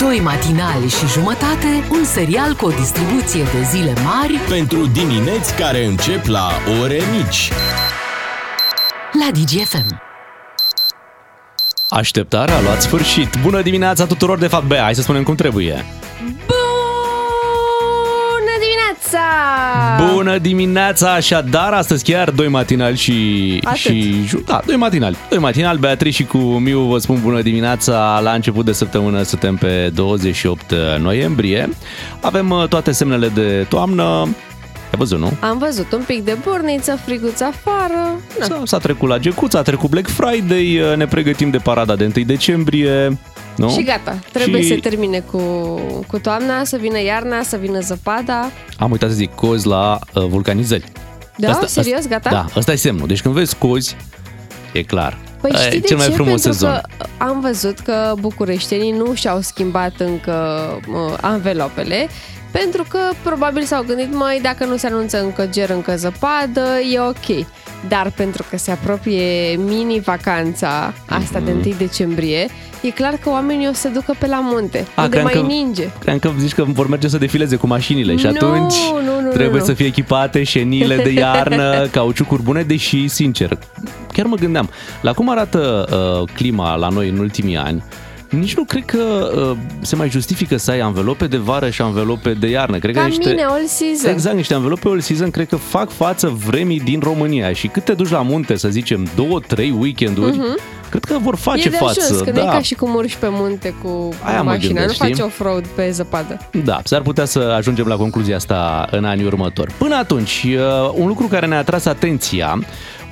Doi matinali și jumătate, un serial cu o distribuție de zile mari Pentru dimineți care încep la ore mici. la DGFM. Așteptarea a luat sfârșit. Bună dimineața tuturor, de fapt, bea, hai să spunem cum trebuie. Dimineața! Bună dimineața, așadar, astăzi chiar doi matinali și... Atât. și ju- da, doi matinali. Doi matinali, Beatrice și cu Miu vă spun bună dimineața. La început de săptămână suntem pe 28 noiembrie. Avem uh, toate semnele de toamnă. Ai văzut, nu? Am văzut un pic de burniță, friguț afară. Na. S-a, s-a trecut la Gecuța, a trecut Black Friday, uh, ne pregătim de parada de 1 decembrie. Nu? Și gata, trebuie Și- să termine cu, cu toamna, să vină iarna, să vină zăpada. Am uitat să zic cozi la uh, vulcanizări. Da? Serios? Gata? Da, ăsta e semnul. Deci când vezi cozi, e clar. Păi E știi de cel mai ce? frumos Pentru sezon. că am văzut că bucureștenii nu și-au schimbat încă uh, anvelopele pentru că probabil s-au gândit, mai dacă nu se anunță încă ger, încă zăpadă, e ok. Dar pentru că se apropie mini-vacanța asta de 1 decembrie, e clar că oamenii o să se ducă pe la munte, Mhm. A, unde cream mai că- ninge. Cream că zici că vor merge să defileze cu mașinile și Nu, atunci nu, nu, trebuie nu. să fie echipate șenile de iarnă, cauciucuri bune, deși, sincer, chiar mă gândeam, la cum arată uh, clima la noi în ultimii ani, nici nu cred că uh, se mai justifică să ai anvelope de vară și anvelope de iarnă. Cred Ca că niște... mine, all season. Exact, niște anvelope all season cred că fac față vremii din România și cât te duci la munte, să zicem, două, trei weekenduri, cred că vor face Mhm. e de față. ajuns, că da. nu e ca și cum urci pe munte cu Aia mă mașina, gândesc, nu știi? faci off-road pe zăpadă. Da, s-ar putea să ajungem la concluzia asta în anii următori. Până atunci, uh, un lucru care ne-a atras atenția,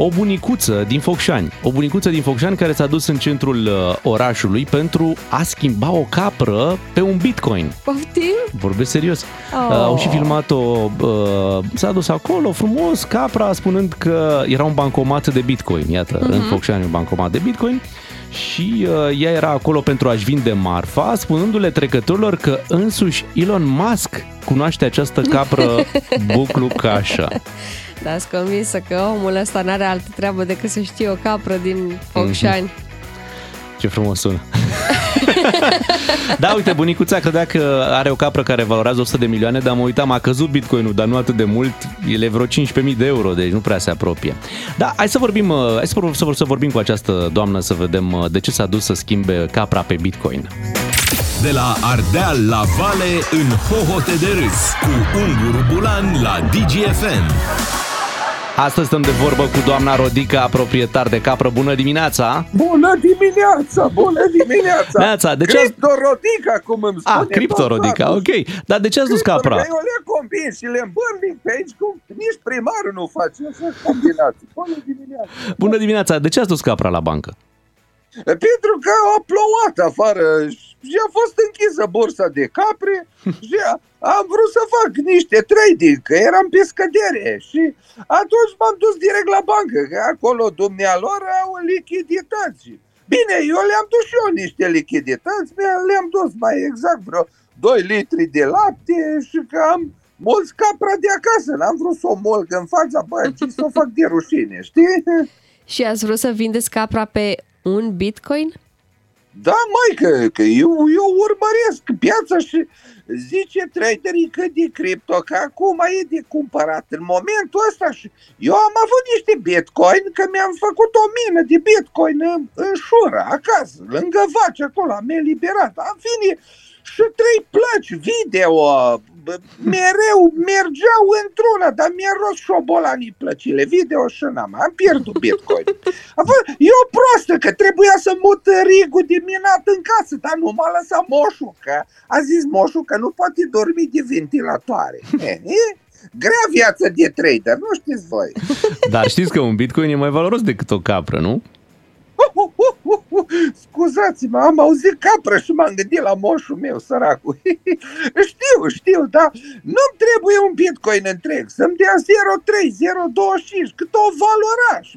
o bunicuță din Focșani. O bunicuță din Focșani care s-a dus în centrul uh, orașului pentru a schimba o capră pe un bitcoin. Poftim? Vorbesc serios. Oh. Uh, au și filmat-o, uh, s-a dus acolo frumos, capra, spunând că era un bancomat de bitcoin. Iată, în Focșani un bancomat de bitcoin. Și uh, ea era acolo pentru a-și vinde marfa, spunându-le trecătorilor că însuși Elon Musk cunoaște această capră buclucașă. Da, sunt convinsă că omul ăsta n-are altă treabă decât să știe o capră din Focșani. Ce frumos sună. da, uite, bunicuța credea că are o capră care valorează 100 de milioane, dar mă uitam, a căzut bitcoinul, dar nu atât de mult, el e vreo 15.000 de euro, deci nu prea se apropie. Da, hai să vorbim, uh, hai să, vor- să, vor- să vorbim cu această doamnă să vedem uh, de ce s-a dus să schimbe capra pe bitcoin. De la Ardeal la Vale în hohote de râs cu Unguru Bulan la DGFM. Astăzi stăm de vorbă cu doamna Rodica, proprietar de capră. Bună dimineața! Bună dimineața, bună dimineața! Neața, de ce ați- Criptorodica, cum îmi spune Ah, criptorodica, tot ok. Dar de ce ați dus capra? Criptorodica, Eu le convins și le îmbârlic pe aici, cum nici primarul nu face așa combinații. Bună dimineața! Bună dimineața, de ce ați dus capra la bancă? Pentru că a plouat afară și a fost închisă bursa de capre și a- am vrut să fac niște trading, că eram pe scădere și atunci m-am dus direct la bancă, că acolo dumnealor au lichidități. Bine, eu le-am dus și eu niște lichidități, mi- le-am dus mai exact vreo 2 litri de lapte și că am mulți capra de acasă, n-am vrut să o molg în fața băieții, să o fac de rușine, știi? Și ați vrut să vindeți capra pe un bitcoin? Da, mai că, că eu, eu urmăresc piața și zice traderii că de cripto, că acum e de cumpărat în momentul ăsta și eu am avut niște bitcoin, că mi-am făcut o mină de bitcoin în, în șură, acasă, lângă vaci, acolo, am eliberat. În fine, și trei plăci video, bă, mereu mergeau într-una, dar mi-a rost șobolanii plăcile video și n-am, am pierdut bitcoin. A fost, e o prostă că trebuia să mut rigul de minat în casă, dar nu m-a lăsat moșul, că a zis moșul că nu poate dormi de ventilatoare. E, e? Grea viață de trader, nu știți voi. Dar știți că un bitcoin e mai valoros decât o capră, nu? Scuzați-mă, am auzit capră și m-am gândit la moșul meu, săracul. știu, știu, dar nu-mi trebuie un bitcoin întreg, să-mi dea 0,3, 0,25, cât o valoraș.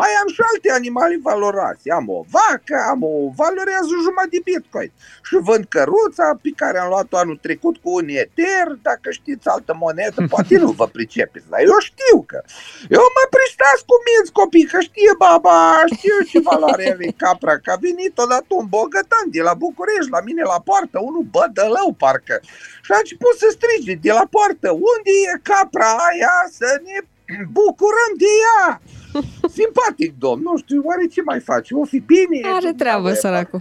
Mai am și alte animale valoroase. Am o vacă, am o valorează jumătate de bitcoin. Și vând căruța pe care am luat-o anul trecut cu un eter. Dacă știți altă monedă, poate nu vă pricepeți, dar eu știu că. Eu mă pristați cu minți copii, că știe baba, știu ce valoare are capra, că a venit odată un bogătan de la București, la mine la poartă, unul bădălău parcă. Și a început să strige de la poartă, unde e capra aia să ne bucurăm de ea? Simpatic, domn, nu știu, oare ce mai face? O fi bine? Are treabă, săracul.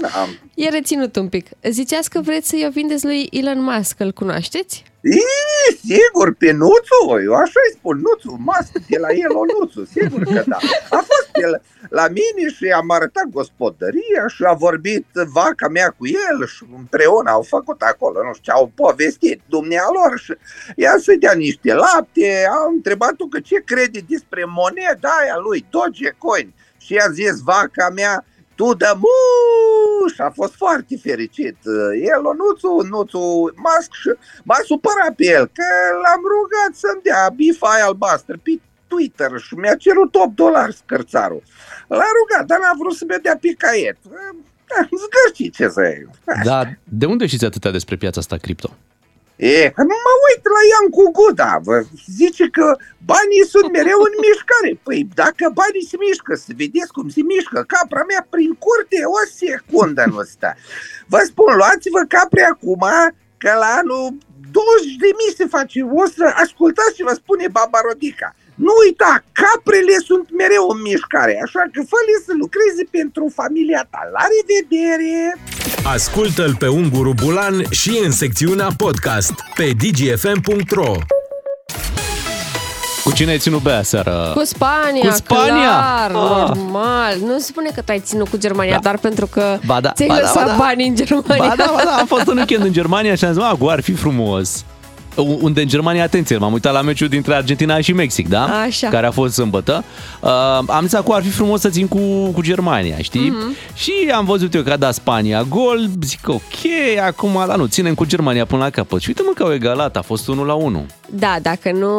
Da. E reținut un pic. Ziceați că vreți să-i o vindeți lui Elon Musk, îl cunoașteți? E, sigur, pe Nuțu, eu așa îi spun, Nuțu, mască de la el o Nuțu, sigur că da. A fost el la mine și am arătat gospodăria și a vorbit vaca mea cu el și împreună au făcut acolo, nu știu, au povestit dumnealor și i-a să dea niște lapte, am întrebat-o că ce crede despre moneda aia lui, Dogecoin. Și i-a zis vaca mea, tu de muș! A fost foarte fericit. El, Nuțu, Nuțu Musk și m-aș supărat pe el, că l-am rugat să-mi dea bifa aia albastră pe Twitter și mi-a cerut 8 dolari scărțarul. L-a rugat, dar n-a vrut să-mi dea pe caiet. Zgârci ce să iei. Da, de unde știți atâtea despre piața asta cripto? E, că nu mă uit la Ian cu Guda, vă zice că banii sunt mereu în mișcare. Păi dacă banii se mișcă, să vedeți cum se mișcă capra mea prin curte, o secundă nu stă. Vă spun, luați-vă capre acum, că la anul 20 de mii se face. O să ascultați ce vă spune Baba Rodica. Nu uita, caprele sunt mereu în mișcare, așa că fă să lucreze pentru familia ta. La revedere! Ascultă-l pe Unguru Bulan și în secțiunea podcast pe dgfm.ro Cu cine ai ținut bea seara? Cu Spania, Cu Spania? clar, Ah. normal. Nu se spune că tu ai ținut cu Germania, Da. doar pentru că Ba da, ți-ai ba da, lăsat ba da. bani în Germania. Ba da, ba da, am fost în weekend în Germania și am zis, mă, ar fi frumos. Unde în Germania, atenție, m-am uitat la meciul dintre Argentina și Mexic, da? Așa. Care a fost sâmbătă. Uh, am zis acum ar fi frumos să țin cu, cu Germania, știi? Mhm. Și am văzut eu că a dat Spania gol, zic ok, acum, la nu, ținem cu Germania până la capăt. Și uite-mă că au egalat, a fost 1 la 1. Da, dacă nu,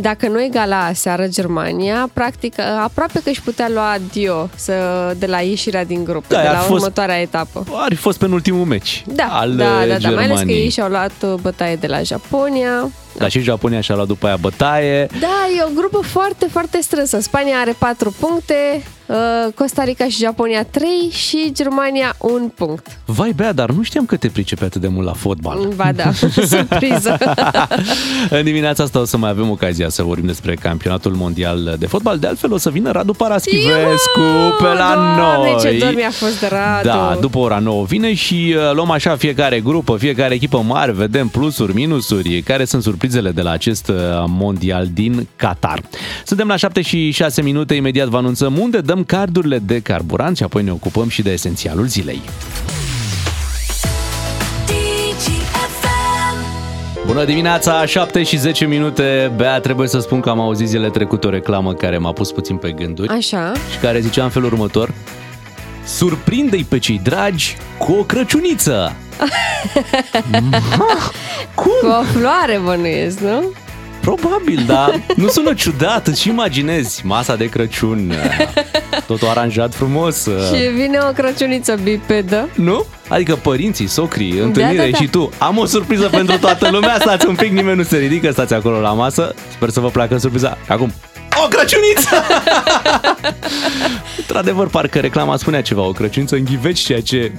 dacă nu egala seară Germania, practic aproape că își putea lua adio să, de la ieșirea din grup, Da, de ar la fost- următoarea etapă. Ar fi fost penultimul meci Da, al da, uh, da, da, mai ales că Germaniei. ei și-au luat uh, bătaie de la Japonia. Dar și Japonia și-a luat după aia bătaie. Da, e o grupă foarte, foarte strânsă. Spania are 4 puncte, uh, Costa Rica și Japonia 3 și Germania 1 punct. Vai, Bea, dar nu știam că te pricepe atât de mult la fotbal. Ba da, surpriză. În dimineața asta o să mai avem ocazia să vorbim despre campionatul mondial de fotbal. De altfel o să vină Radu Paraschivescu Iuhu! pe la Doamne, noi. ce dor mi-a fost de Radu. Da, după ora 9 vine și uh, luăm așa fiecare grupă, fiecare echipă mare, vedem plusuri, minusuri, care sunt surprizele de la acest uh, mondial din Qatar. Suntem la 7 și 6 minute, imediat vă anunțăm unde dăm cardurile de carburant și apoi ne ocupăm și de esențialul zilei. Bună dimineața, 7 și 10 minute. Bea, trebuie să spun că am auzit zilele trecute o reclamă care m-a pus puțin pe gânduri Așa. și care zicea în felul următor Surprinde-i pe cei dragi cu o crăciuniță! Cum? Cu o floare bănuiesc, nu? Probabil, dar nu sună ciudat, îți imaginezi masa de Crăciun, totul aranjat frumos. Și vine o crăciuniță bipedă. Nu? Adică părinții, socrii, întâlnire da, da. și tu. Am o surpriză pentru toată lumea, stați un pic, nimeni nu se ridică, stați acolo la masă. Sper să vă placă surpriza. Acum, o crăciuniță! Într-adevăr, parcă reclama spunea ceva, o crăciuniță în ghiveci, ceea ce...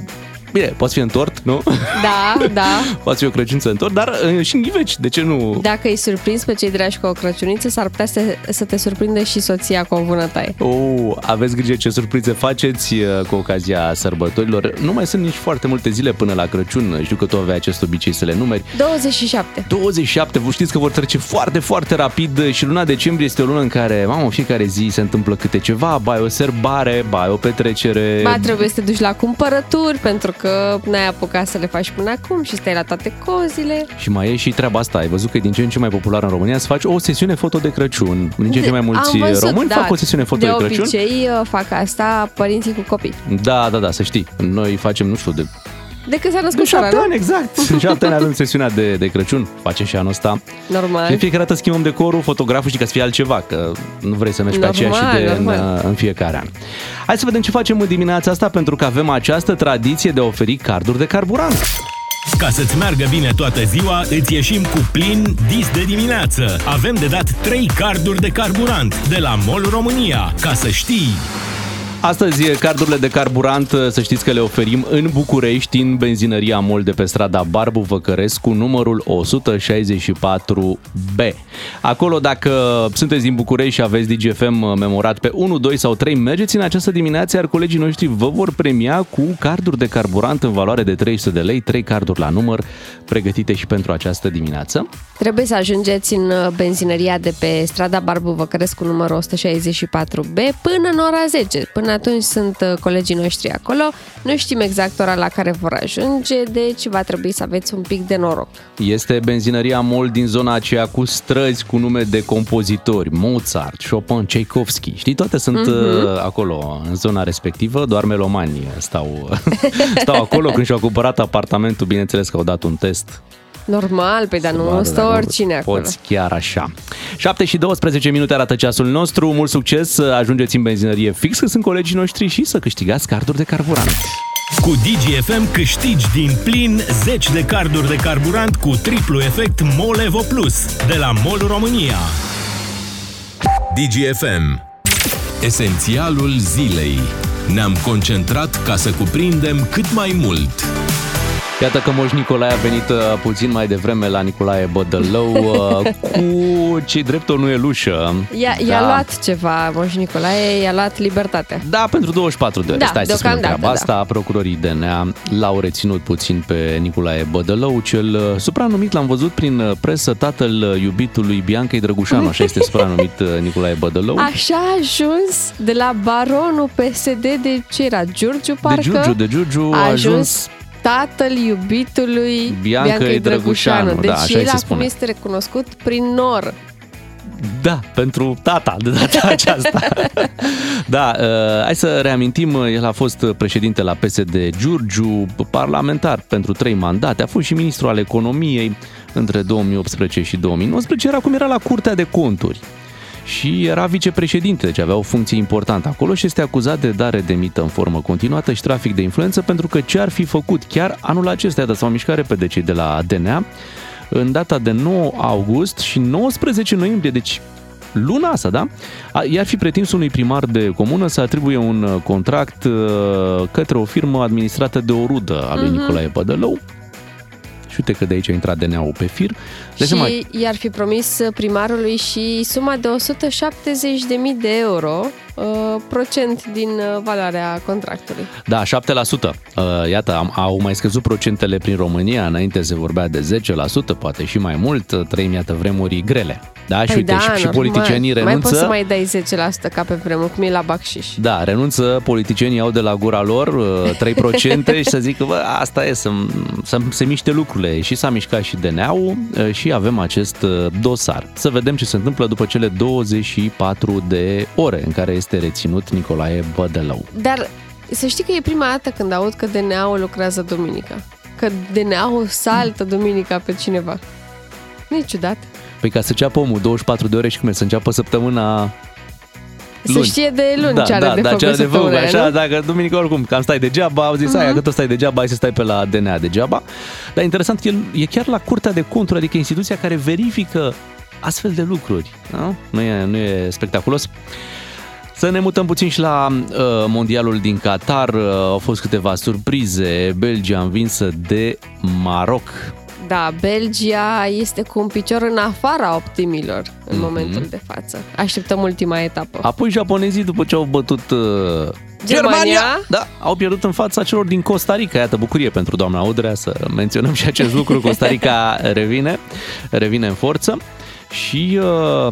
Bine, poate fi în tort, nu? Da, da. Poate fi o crăciuniță în tort, dar uh, și în ghiveci, de ce nu? Dacă îi surprins pe cei dragi cu o crăciuniță, s-ar putea să, să te surprinde și soția cu o vânătaie. Oh, aveți grijă ce surprize faceți uh, cu ocazia sărbătorilor. Nu mai sunt nici foarte multe zile până la Crăciun. Știu că tu aveai acest obicei să le numeri. 27. 27, vă știți că vor trece foarte, foarte rapid și luna decembrie este o lună în care, mamă, în fiecare zi se întâmplă câte ceva, ba e o serbare, ba e o petrecere. Ba, trebuie să te duci la cumpărături pentru că n-ai apucat să le faci până acum și stai la toate cozile. Și mai e și treaba asta, ai văzut că e din ce în ce mai popular în România să faci o sesiune foto de Crăciun. Din ce în ce mai mulți Am văzut, români da, fac o sesiune foto de, de Crăciun. obicei uh, fac asta părinții cu copii. Da, da, da, să știi. Noi facem, nu știu, de De când s-a De născut șapte țara, ani, nu? exact. În șapte ani avem sesiunea de, de Crăciun. Facem și anul ăsta. Normal. Și de fiecare dată schimbăm decorul, fotograful și ca să fie altceva, că nu vrei să mergi pe Normal, aceeași idee în, normal. în fiecare an. Hai să vedem ce facem în dimineața asta, pentru că avem această tradiție de a oferi carduri de carburant. Ca să-ți meargă bine toată ziua, îți ieșim cu plin dis de dimineață. Avem de dat 3 carduri de carburant de la MOL România. Ca să știi... Astăzi, cardurile de carburant, să știți că le oferim în București, în benzinăria MOL de pe strada Barbu Văcărescu, numărul 164B. Acolo, dacă sunteți din București și aveți DGFM memorat pe 1, 2 sau 3, mergeți în această dimineață, iar colegii noștri vă vor premia cu carduri de carburant în valoare de 300 de lei, 3 carduri la număr, pregătite și pentru această dimineață. Trebuie să ajungeți în uh, benzinăria de pe strada Barbu Văcărescu numărul 164B până în ora 10. Până atunci sunt uh, colegii noștri acolo. Nu știm exact ora la care vor ajunge, deci va trebui să aveți un pic de noroc. Este benzinăria MOL din zona aceea cu străzi cu nume de compozitori, Mozart, Chopin, Tchaikovsky. Știi, toate sunt uh-huh. acolo, în zona respectivă, doar melomani stau, stau acolo când și-au cumpărat apartamentul, bineînțeles că au dat un test. Normal, pe dar Să nu vadă stă dacă oricine acolo. Poți chiar așa. 7 și 12 minute arată ceasul nostru. Mult succes să ajungeți în benzinărie fix că sunt colegii noștri și să câștigați carduri de carburant. Cu DGFM câștigi din plin 10 de carduri de carburant cu triplu efect MOL Evo Plus de la MOL România. DGFM. Esențialul zilei. Ne-am concentrat ca să cuprindem cât mai mult. Iată că Moș Nicolae a venit uh, puțin mai devreme la Nicolae Bădălău uh, cu ce drept o nuelușă. I-a, i-a luat ceva, Moș Nicolae, i-a luat libertatea. Da, pentru 24 de ore. Da, Stai să spunem deocamdată, treaba da. asta. Procurorii DNA l-au reținut puțin pe Nicolae Bădălău, cel uh, supranumit, l-am văzut prin uh, presă, tatăl uh, iubitului Biancai Drăgușanu, așa este supranumit uh, Nicolae Bădălău. Așa a ajuns de la baronul PSD de ce era? Giurgiu, parcă? de Giurgiu, de Giurgiu a a ajuns ajuns tatăl iubitului Biancăi Biancăi Drăgușanu, Drăgușanu. da, Deci așa îi el se acum spune. este recunoscut prin nor. Da, pentru tata de data aceasta. da, uh, hai să reamintim, uh, el a fost președinte la PSD Giurgiu, parlamentar pentru trei mandate, a fost și ministru al economiei între 2018 și 2019, era cum era la Curtea de Conturi și era vicepreședinte, deci avea o funcție importantă acolo și este acuzat de dare de mită în formă continuată și trafic de influență pentru că ce ar fi făcut chiar anul acesta, iată, s-au mișcat repede cei de la DNA, în data de 9 august și 19 noiembrie, deci luna asta, da? A- I-ar fi pretins unui primar de comună să atribuie un uh, contract uh, către o firmă administrată de o rudă a lui Mhm. Nicolae Pădălău. Și uite că de aici a intrat DNA-ul pe fir. Dai seama, și i-ar fi promis primarului și suma de 170.000 de euro, uh, procent din uh, valoarea contractului. Da, 7%. Uh, Iată, am, au mai scăzut procentele prin România, înainte se vorbea de 10%, poate și mai mult, trăim iată vremuri grele. Da, și uite, și, și Păi normal. politicienii renunță. Mai poți să mai dai 10% ca pe vremuri, cum e la Bacșiș. Da, renunță, politicienii au de la gura lor uh, 3% și să zică, bă, asta e, să, să se miște lucrurile. Și s-a mișcat și DNA-ul uh, și avem acest uh, dosar. Să vedem ce se întâmplă după cele 24 de ore în care este reținut Nicolae Bădălău. Dar să știi că e prima dată când aud că DNA-ul lucrează duminica. Că DNA-ul saltă duminica pe cineva. Nu e ciudat? Păi ca să ceapă omul 24 de ore și cum e, să înceapă săptămâna Să luni. știe de luni da, ce are da, de da, făcut ce are de făcut, săptămâna aia, așa, nu? dacă duminică oricum cam stai degeaba, au zis, uh-huh. aia, că tot stai degeaba, hai să stai pe la DNA degeaba. Dar interesant, el e chiar la Curtea de Conturi, adică instituția care verifică astfel de lucruri. Nu, nu, e, nu e spectaculos. Să ne mutăm puțin și la uh, mondialul din Qatar. Uh, au fost câteva surprize. Belgia învinsă de Maroc. Da, Belgia este cu un picior în afara optimilor în Mhm. momentul de față. Așteptăm ultima etapă. Apoi japonezii, după ce au bătut uh, Germania? da, au pierdut în fața celor din Costa Rica. Iată, bucurie pentru doamna Audrea să menționăm și acest lucru. Costa Rica revine, revine în forță. Și uh,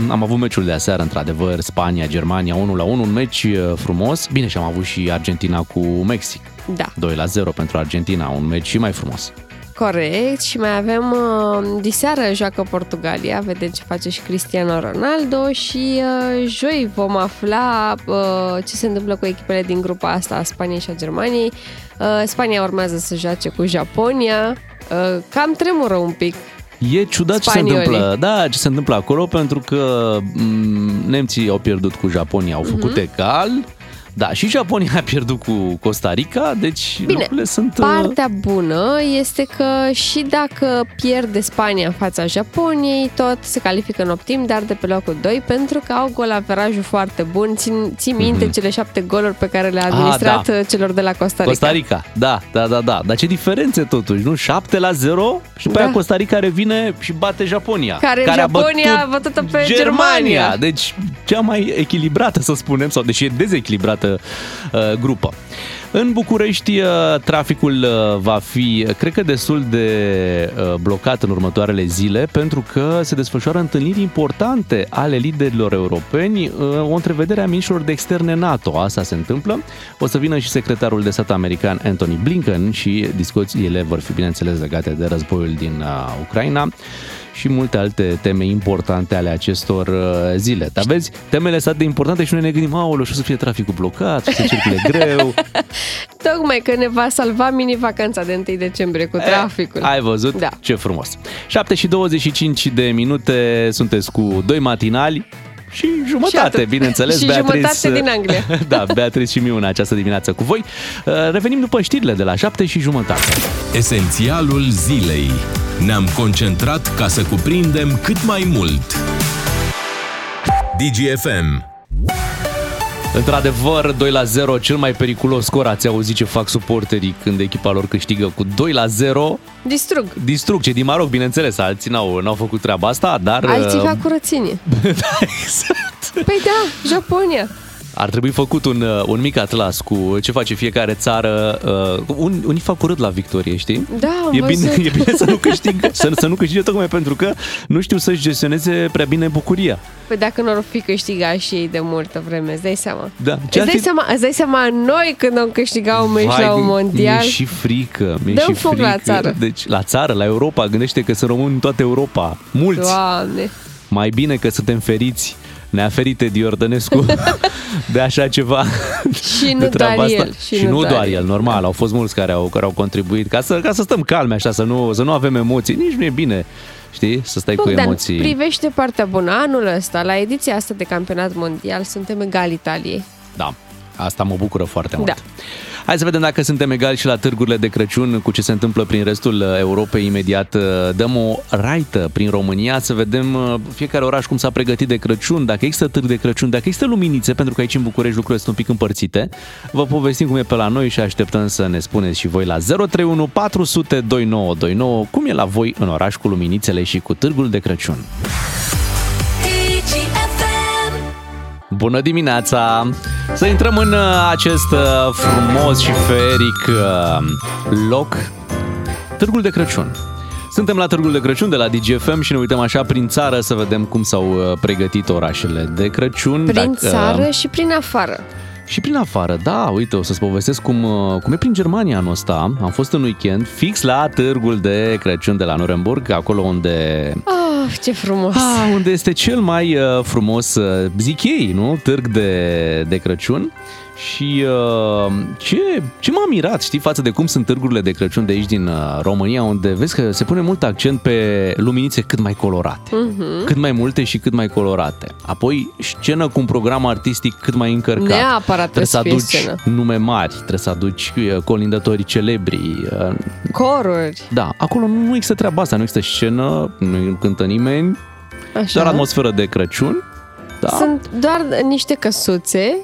am avut meciul de aseară, într-adevăr, Spania, Germania, 1 la 1, un meci uh, frumos. Bine, și am avut și Argentina cu Mexic. Da. 2 la 0 pentru Argentina, un meci și mai frumos. Corect și mai avem uh, diseară joacă Portugalia, vedeți ce face și Cristiano Ronaldo și uh, joi vom afla uh, ce se întâmplă cu echipele din grupa asta a Spaniei și a Germaniei. Uh, Spania urmează să joace cu Japonia, uh, cam tremură un pic E ciudat Spaniolii. ce se întâmplă. Da, ce se întâmplă acolo pentru că m- nemții au pierdut cu Japonia, au făcut Mhm. egal. Da, și Japonia a pierdut cu Costa Rica, deci Bine, lucrurile sunt... uh, Partea bună este că și dacă pierde Spania în fața Japoniei, tot se califică în optim, dar de pe locul 2, pentru că au golaverajul foarte bun. Țin, ții minte Mhm. cele șapte goluri pe care le-a administrat da. uh, celor de la Costa Rica. Costa Rica, da, da, da, da. Dar ce diferențe totuși, nu? 7 la 0 și după Da. aia Costa Rica revine și bate Japonia. Care Japonia a bătut-o pe Germania. Deci cea mai echilibrată, să spunem, sau deși e dezechilibrată uh, grupă. În București, uh, traficul uh, va fi, uh, cred că, destul de uh, blocat în următoarele zile, pentru că se desfășoară întâlniri importante ale liderilor europeni, uh, o întrevedere a ministrilor de externe NATO. Asta se întâmplă. O să vină și secretarul de stat american Anthony Blinken și discuțiile vor fi, bineînțeles, legate de războiul din uh, Ucraina și multe alte teme importante ale acestor uh, zile. Dar vezi, temele sunt de importante și noi ne gândim, aoleu, și o să fie traficul blocat, și o să circule greu. Tocmai că ne va salva mini-vacanța de 1 decembrie cu traficul. Ai văzut? Da. Ce frumos. 7 și 25 de minute, sunteți cu doi matinali și jumătate, atât. bineînțeles. Și jumătate din Anglia. da, Beatrice și Miu în această dimineață cu voi. Uh, Revenim după știrile de la 7 și jumătate. Esențialul zilei. Ne-am concentrat ca să cuprindem cât mai mult. DGFM. Într-adevăr, 2 la 0, cel mai periculos scor. Ați auzit ce fac suporterii când echipa lor câștigă cu 2 la 0. Distrug. Distrug cei din Maroc, bineînțeles, alții n-au, n-au făcut treaba asta, dar... Alții uh, fac curățenie. da, exact. Păi da, Japonia. Ar trebui făcut un, uh, un mic atlas cu ce face fiecare țară. Uh, un, unii fac urât la victorie, știi? Da, am e bine, văzut. e bine să nu câștigă, să, să nu câștige tocmai pentru că nu știu să-și gestioneze prea bine bucuria. Păi dacă nu ar fi câștigat și ei de multă vreme, îți dai seama. Da. Îți dai, fi- seama, îți dai seama noi când am câștigat un meci la un mondial? Mi-e și frică. Mi-e Dăm și foc frică. la țară. Deci, la țară, la Europa, gândește că sunt români în toată Europa. Mulți. Doamne. Mai bine că suntem feriți neaferite Diordănescu de așa ceva. Și nu de treaba doar asta. el, și și nu nu doar doar el. el, normal. Au fost mulți care au, care au contribuit ca să, ca să stăm calme așa, să nu, să nu avem emoții. Nici nu e bine, știi, să stai cu Bogdan, emoții. privește partea bună. Anul ăsta, la ediția asta de campionat mondial, suntem egal Italiei. Da, asta mă bucură foarte mult. Da. Hai să vedem dacă suntem egali și la târgurile de Crăciun cu ce se întâmplă prin restul uh, Europei. Imediat uh, dăm o raită prin România să vedem uh, fiecare oraș cum s-a pregătit de Crăciun, dacă există târg de Crăciun, dacă există luminițe, pentru că aici în București lucrurile sunt un pic împărțite. Vă povestim cum e pe la noi și așteptăm să ne spuneți și voi la 031 400 2929 cum e la voi în oraș cu luminițele și cu târgul de Crăciun. Bună dimineața! Să intrăm în uh, acest uh, frumos și feric uh, loc, Târgul de Crăciun. Suntem la Târgul de Crăciun de la DGFM și ne uităm așa prin țară să vedem cum s-au uh, pregătit orașele de Crăciun. Prin țară și prin afară. Și prin afară, da, uite, o să-ți povestesc cum, uh, cum e prin Germania anul ăsta. Am fost în weekend fix la Târgul de Crăciun de la Nuremburg, acolo unde Oh, ce frumos! Ah, unde este cel mai uh, frumos, uh, zic ei, nu? Târg de, de Crăciun. Și uh, ce, ce m-a mirat, știi, față de cum sunt târgurile de Crăciun de aici din uh, România, unde vezi că se pune mult accent pe luminițe cât mai colorate. Mhm. Cât mai multe și cât mai colorate. Apoi scenă cu un program artistic cât mai încărcat. Neapărat trebuie să trebuie să fie aduci scenă. nume mari, trebuie să aduci uh, colindători celebri, uh, Coruri. da, acolo nu există treaba asta, nu există scenă, nu cântă nimeni, Așa. doar atmosferă de Crăciun. Da? Sunt doar niște căsuțe,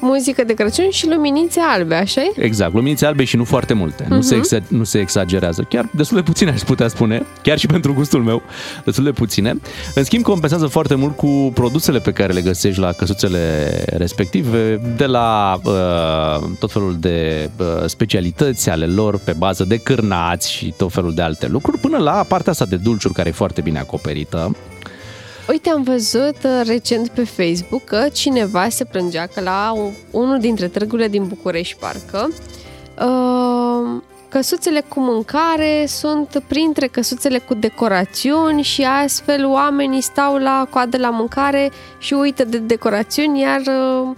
muzică de Crăciun și luminițe albe, așa Exact, luminițe albe și nu foarte multe. Nu, se exa- nu se exagerează. Chiar destul de puține, aș putea spune. Chiar și pentru gustul meu, destul de puține. În schimb, compensează foarte mult cu produsele pe care le găsești la căsuțele respective, de la uh, tot felul de uh, specialități ale lor pe bază de cârnați și tot felul de alte lucruri, până la partea asta de dulciuri care e foarte bine acoperită. Uite, am văzut uh, recent pe Facebook că cineva se plângea că la un- unul dintre târgurile din București, parcă, uh, căsuțele cu mâncare sunt printre căsuțele cu decorațiuni și astfel oamenii stau la coadă la mâncare și uită de decorațiuni, iar uh,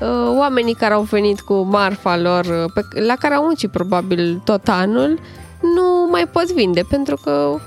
uh, oamenii care au venit cu marfa lor, uh, pe, la care au muncit probabil tot anul, nu mai pot vinde pentru că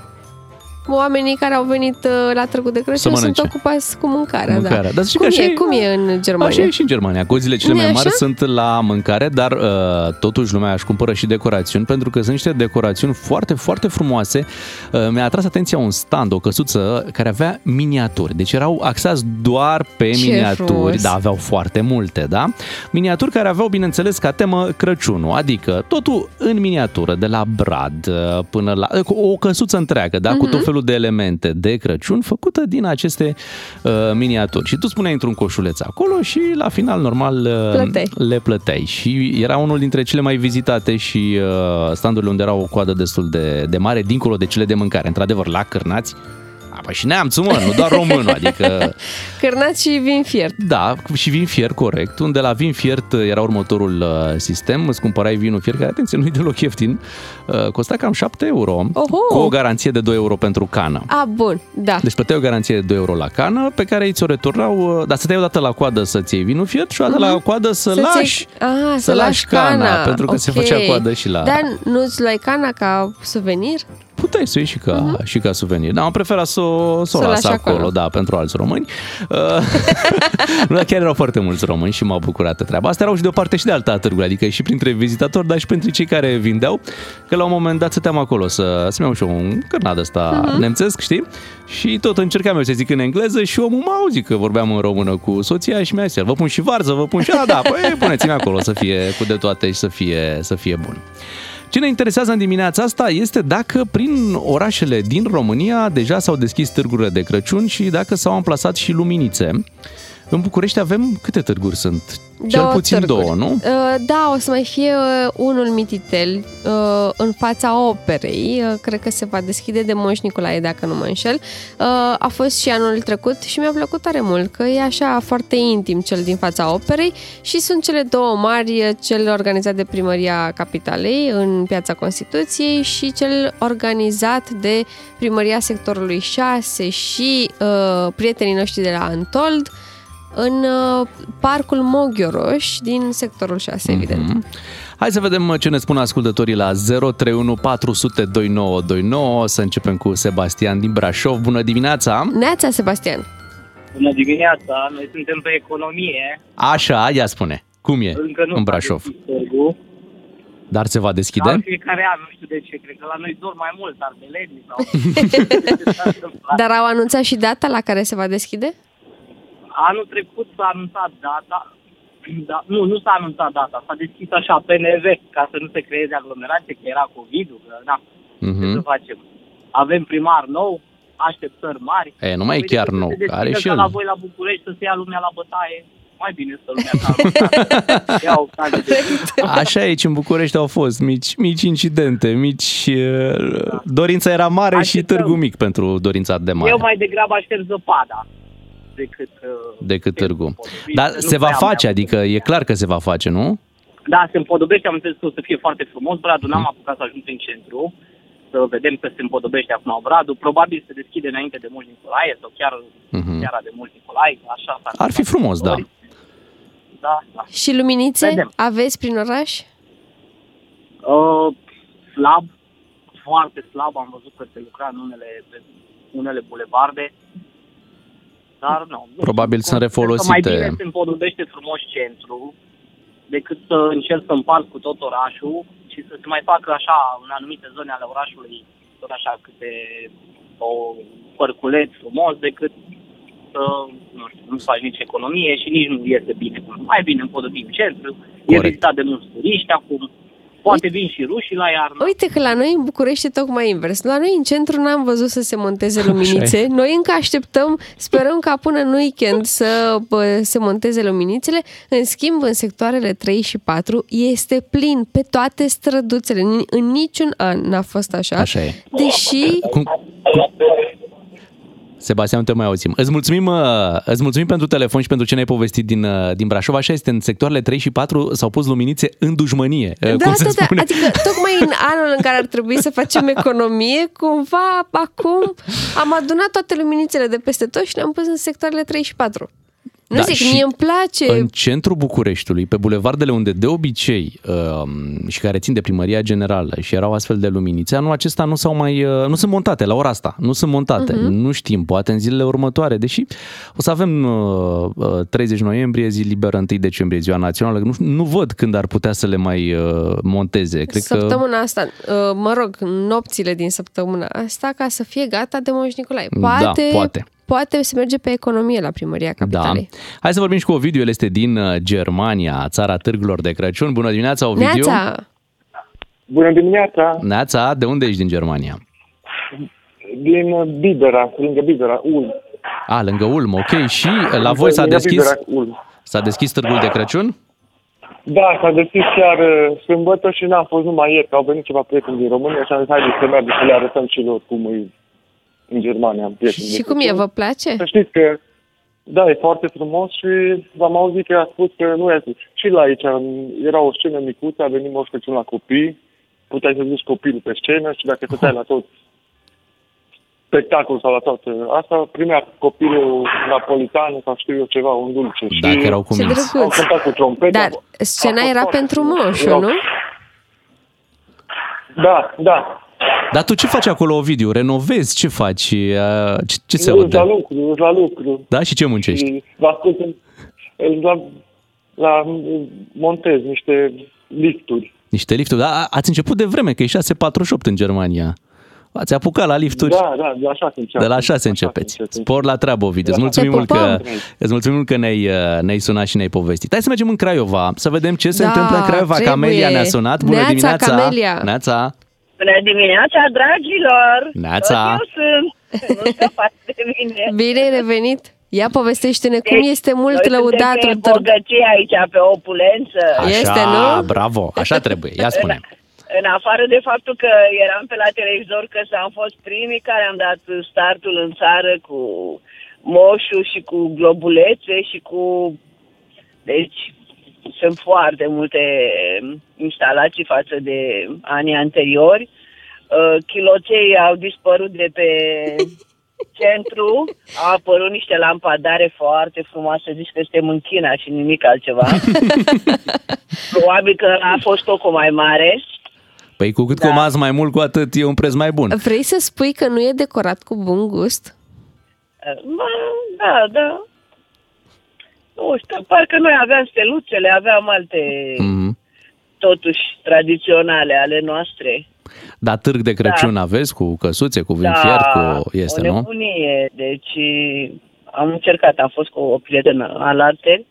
oamenii care au venit uh, la Târgu de Crăciun sunt mănânce. ocupați cu mâncarea. Mâncarea. Da. Dar să știi cum, că așa e, e- cum e în Germania? Așa e și în Germania. Gozile cele Nu-i mai mari așa? sunt la mâncare, dar uh, totuși lumea își cumpără și decorațiuni, pentru că sunt niște decorațiuni foarte, foarte frumoase. Uh, mi-a atras atenția un stand, o căsuță care avea miniaturi. Deci erau axați doar pe Ce miniaturi, frumos. da, aveau foarte multe, da? Miniaturi care aveau, bineînțeles, ca temă Crăciunul, adică totul în miniatură, de la brad uh, până la... cu O căsuță întreagă, da? Cu tot felul de elemente de Crăciun făcută din aceste uh, miniaturi. Și tu spuneai într-un coșuleț acolo și la final, normal, uh, Plăteai. le plăteai. Și era unul dintre cele mai vizitate și uh, standurile unde era o coadă destul de, de mare, dincolo de cele de mâncare. Într-adevăr, la cârnați, a, păi și neamțul, mă, nu doar românul, adică... Cârnați și vin fiert. Da, și vin fiert, corect. Unde la vin fiert era următorul uh, sistem. Îți cumpărai vinul fiert, care, atenție, nu-i deloc ieftin. Uh, Costa cam 7 euro, Oho! cu o garanție de 2 euro pentru cană. A, bun, da. Deci plăteai o garanție de 2 euro la cană, pe care îi ți-o returnau, uh, dar stăteai odată la coadă să-ți iei vinul fiert și o dată la coadă să, Să-ți lași, iei- Ah, să lași cana, pentru că se ok. făcea coadă și la... Dar nu-ți luai cana ca suvenir? Puteai să o ieși și ca, uh-huh. și ca suvenir. Dar am preferat să o, să o Mhm. Să o las lași acolo, acolo. da, pentru alți români. Uh, nu, dar chiar erau foarte mulți români și m-a bucurat de treaba. Asta erau și de o parte și de alta a târgului, adică și printre vizitatori, dar și printre cei care vindeau, că la un moment dat stăteam acolo să, să-mi iau și eu un cărnat ăsta Mhm. uh-huh. nemțesc, știi? Și tot încercam eu să zic în engleză și omul m-a auzit că vorbeam în română cu soția și mi-a zis, vă pun și varză, vă pun și... A, da, păi puneți-mi acolo să fie cu de toate și să fie, să fie bun. Ce ne interesează în dimineața asta este dacă prin orașele din România deja s-au deschis târgurile de Crăciun și dacă s-au amplasat și luminițe. În București avem câte târguri sunt? Cel Două puțin târguri. două, nu? Uh, Da, o să mai fie uh, unul mititel uh, în fața operei. Uh, Cred că se va deschide de Moș Nicolae, dacă nu mă înșel. Uh, A fost și anul trecut și mi-a plăcut tare mult, că e așa foarte intim cel din fața operei și sunt cele două mari, uh, cel organizat de Primăria Capitalei în Piața Constituției și cel organizat de Primăria Sectorului 6 și uh, prietenii noștri de la Antold în uh, parcul Moghioroș din sectorul 6, evident. Mhm. Hai să vedem ce ne spun ascultătorii la 031 400 2929. Să începem cu Sebastian din Brașov. Bună dimineața! Neața, Sebastian! Bună dimineața, noi suntem pe economie, Așa, ia spune. Cum e încă nu în s-a Brașov? deschis târgul, Dar se va deschide? dar în fiecare an, nu știu de ce, cred că la noi dor mai mult ardelenii sau... Dar au anunțat și data la care se va deschide? Anul trecut s-a anunțat data, da, nu, nu s-a anunțat data, s-a deschis așa PNV, ca să nu se creeze aglomerație, că era COVID-ul, că da, ce să Mhm. facem? Avem primar nou, așteptări mari. E, nu mai e Păi chiar decât să nou, se deschidă are și ca el. la voi la București să se ia lumea la bătaie, mai bine să lumea calmă. Ia o cazie de Așa e, aici în București au fost mici, mici incidente, mici... uh, Dorința era mare și Așteptăm. târgul mic pentru dorința de mare. Eu mai degrabă aștept zăpada decât... uh, decât târgu. împodobit, Dar că nu se va prea face, am adică e clar că se va face, nu? Da, se împodobește, am înțeles că o să fie foarte frumos. Bradul n-am apucat să ajung în centru, să vedem că se împodobește acum Bradul. Probabil se deschide înainte de Moș Nicolae sau chiar Mhm. seara de Moș Nicolae, așa. s-ar Ar fi frumos, da. Da, da. Și luminițe Vedem. aveți prin oraș? Uh, slab, foarte slab, am văzut că se lucra în unele, pe unele bulevarde. Dar nu. nu Probabil știu, sunt cred că refolosite. Mai bine se împodobește frumos centru decât să încerc să împart cu tot orașul și să se mai facă așa în anumite zone ale orașului tot așa câte o părculeț frumos decât să nu știu, nu faci nici economie și nici nu iese bine. Mai bine împodobim centru, e Corect. vizitat de mulți turiști acum, poate vin și rușii la iarnă. Uite că la noi în București e tocmai invers. La noi în centru n-am văzut să se monteze luminițe. Noi încă așteptăm, sperăm ca până în weekend să bă, se monteze luminițele. În schimb, în sectoarele 3 și 4 este plin pe toate străduțele. În, în niciun an n-a fost așa. Așa e. Deși Cum, Sebastian, nu te mai auzim. Îți mulțumim, uh, îți mulțumim pentru telefon și pentru ce ne-ai povestit din, uh, din Brașov. Așa este, în sectoarele 3 și 4 s-au pus luminițe în dușmănie, uh, Da, cum da, se da, spune. adică tocmai în anul în care ar trebui să facem economie, cumva acum am adunat toate luminițele de peste tot și le-am pus în sectoarele 3 și 4. Nu Da, zic, și mie îmi place. În centrul Bucureștiului, pe bulevardele unde de obicei um, și care țin de primăria generală și erau astfel de luminițe, anul acesta nu s-au mai uh, nu sunt montate la ora asta, nu sunt montate. Mhm. Nu știm, poate în zilele următoare, deși o să avem uh, uh, 30 noiembrie, zi liberă, 1 decembrie, ziua națională. Nu, nu văd când ar putea să le mai uh, monteze. Cred că Săptămâna asta, uh, mă rog, nopțile din săptămâna asta, ca să fie gata de Moș Nicolae. Poate, Da, poate. Poate se merge pe economie la primăria Da. capitalei. Hai să vorbim și cu Ovidiu, el este din uh, Germania, țara târgurilor de Crăciun. Bună dimineața, Ovidiu! Neața, Bună dimineața! Neața, de unde ești din Germania? Din Bibera, lângă Bibera, Ulm. A, lângă Ulm, ok. Și la voi s-a Lângă deschis, Bibera, Ulm. s-a deschis târgul de Crăciun? Da, s-a deschis chiar uh, sâmbătă și n-am fost numai ieri, că au venit ceva prieteni din România și am zis, haideți să mergem să le arătăm și lor cum e în Germania. Am prieteni și de cum e, Crăciun. vă place? Să știți că, da, e foarte frumos și v-am auzit că a spus că nu e Și la aici era o scenă micuță, a venit Moș Crăciun la copii, puteai să duci copilul pe scenă și dacă stăteai la tot spectacol sau la toată asta, primea copilul napolitan sau știu eu ceva, un dulce. Dacă și erau cu Ce minți. au drăguț! cântat cu trompete. Dar A scena fost era foarte pentru frumos. moșu, Erau- nu? Da, da. Dar tu ce faci acolo, Ovidiu? Renovezi? Ce faci? Uh, Ce, ce se Îți la aude? lucru, îți la lucru. Da? Și ce muncești? Și vă ascult în- îți la, la montez niște lifturi. Niște lifturi. Da, ați început de vreme, că e 648 în Germania. Ați apucat la lifturi? Da, da, de la șase începe. De la 6 începeți. Spor la treabă, Ovidiu. Îți Da. mulțumim Te mult că, pupăm. îți mulțumim mult că ne-ai, uh, ne-ai sunat și ne-ai povestit. Hai să mergem în Craiova, să vedem ce se Da, întâmplă în Craiova. trebuie. Camelia ne-a sunat. Bună Neața, dimineața! Camelia. Neața! Bună dimineața, dragilor! Neața. Tot eu sunt. Nu scăpați de mine. Bine ai revenit! Ia povestește-ne cum Deci, este mult noi lăudatul suntem pe târg. bogăție aici, pe opulență. Așa, Este, nu? bravo, așa trebuie. Ia spune. În afară de faptul că eram pe la televizor, că am fost primii care am dat startul în țară cu moșu și cu globulețe și cu... Deci sunt foarte multe instalații față de anii anteriori. Uh, Chiloței au dispărut de pe centru, au apărut niște lampadare foarte frumoase, zici că suntem în China și nimic altceva. Probabil că a fost tocul mai mare. Păi cu cât Da. comazi mai mult, cu atât e un preț mai bun. Vrei să spui că nu e decorat cu bun gust? Ba, Da, da. Nu știu, parcă noi aveam steluțele, aveam alte, Mhm. totuși, tradiționale ale noastre. Dar târg de Crăciun aveți cu căsuțe, cu vin fiert, cu... Este, Da, o nu? nebunie. Deci am încercat, am fost cu o prietenă alarte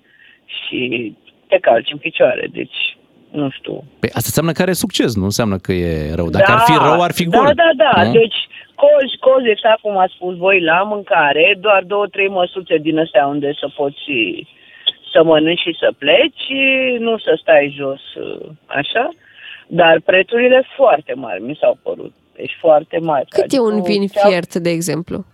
și te calci în picioare. Deci, nu știu. Păi asta înseamnă că are succes, nu înseamnă că e rău. Dacă ar fi rău, ar fi da, gol. Da, da, nu? Deci, cozi, cozi, exact cum ați spus voi, la mâncare, doar două, trei măsuțe din astea unde să poți să mănânci și să pleci, nu să stai jos, așa. Dar prețurile foarte mari mi s-au părut. Deci foarte mari. Cât e un Adică vin chiar- fiert, de exemplu?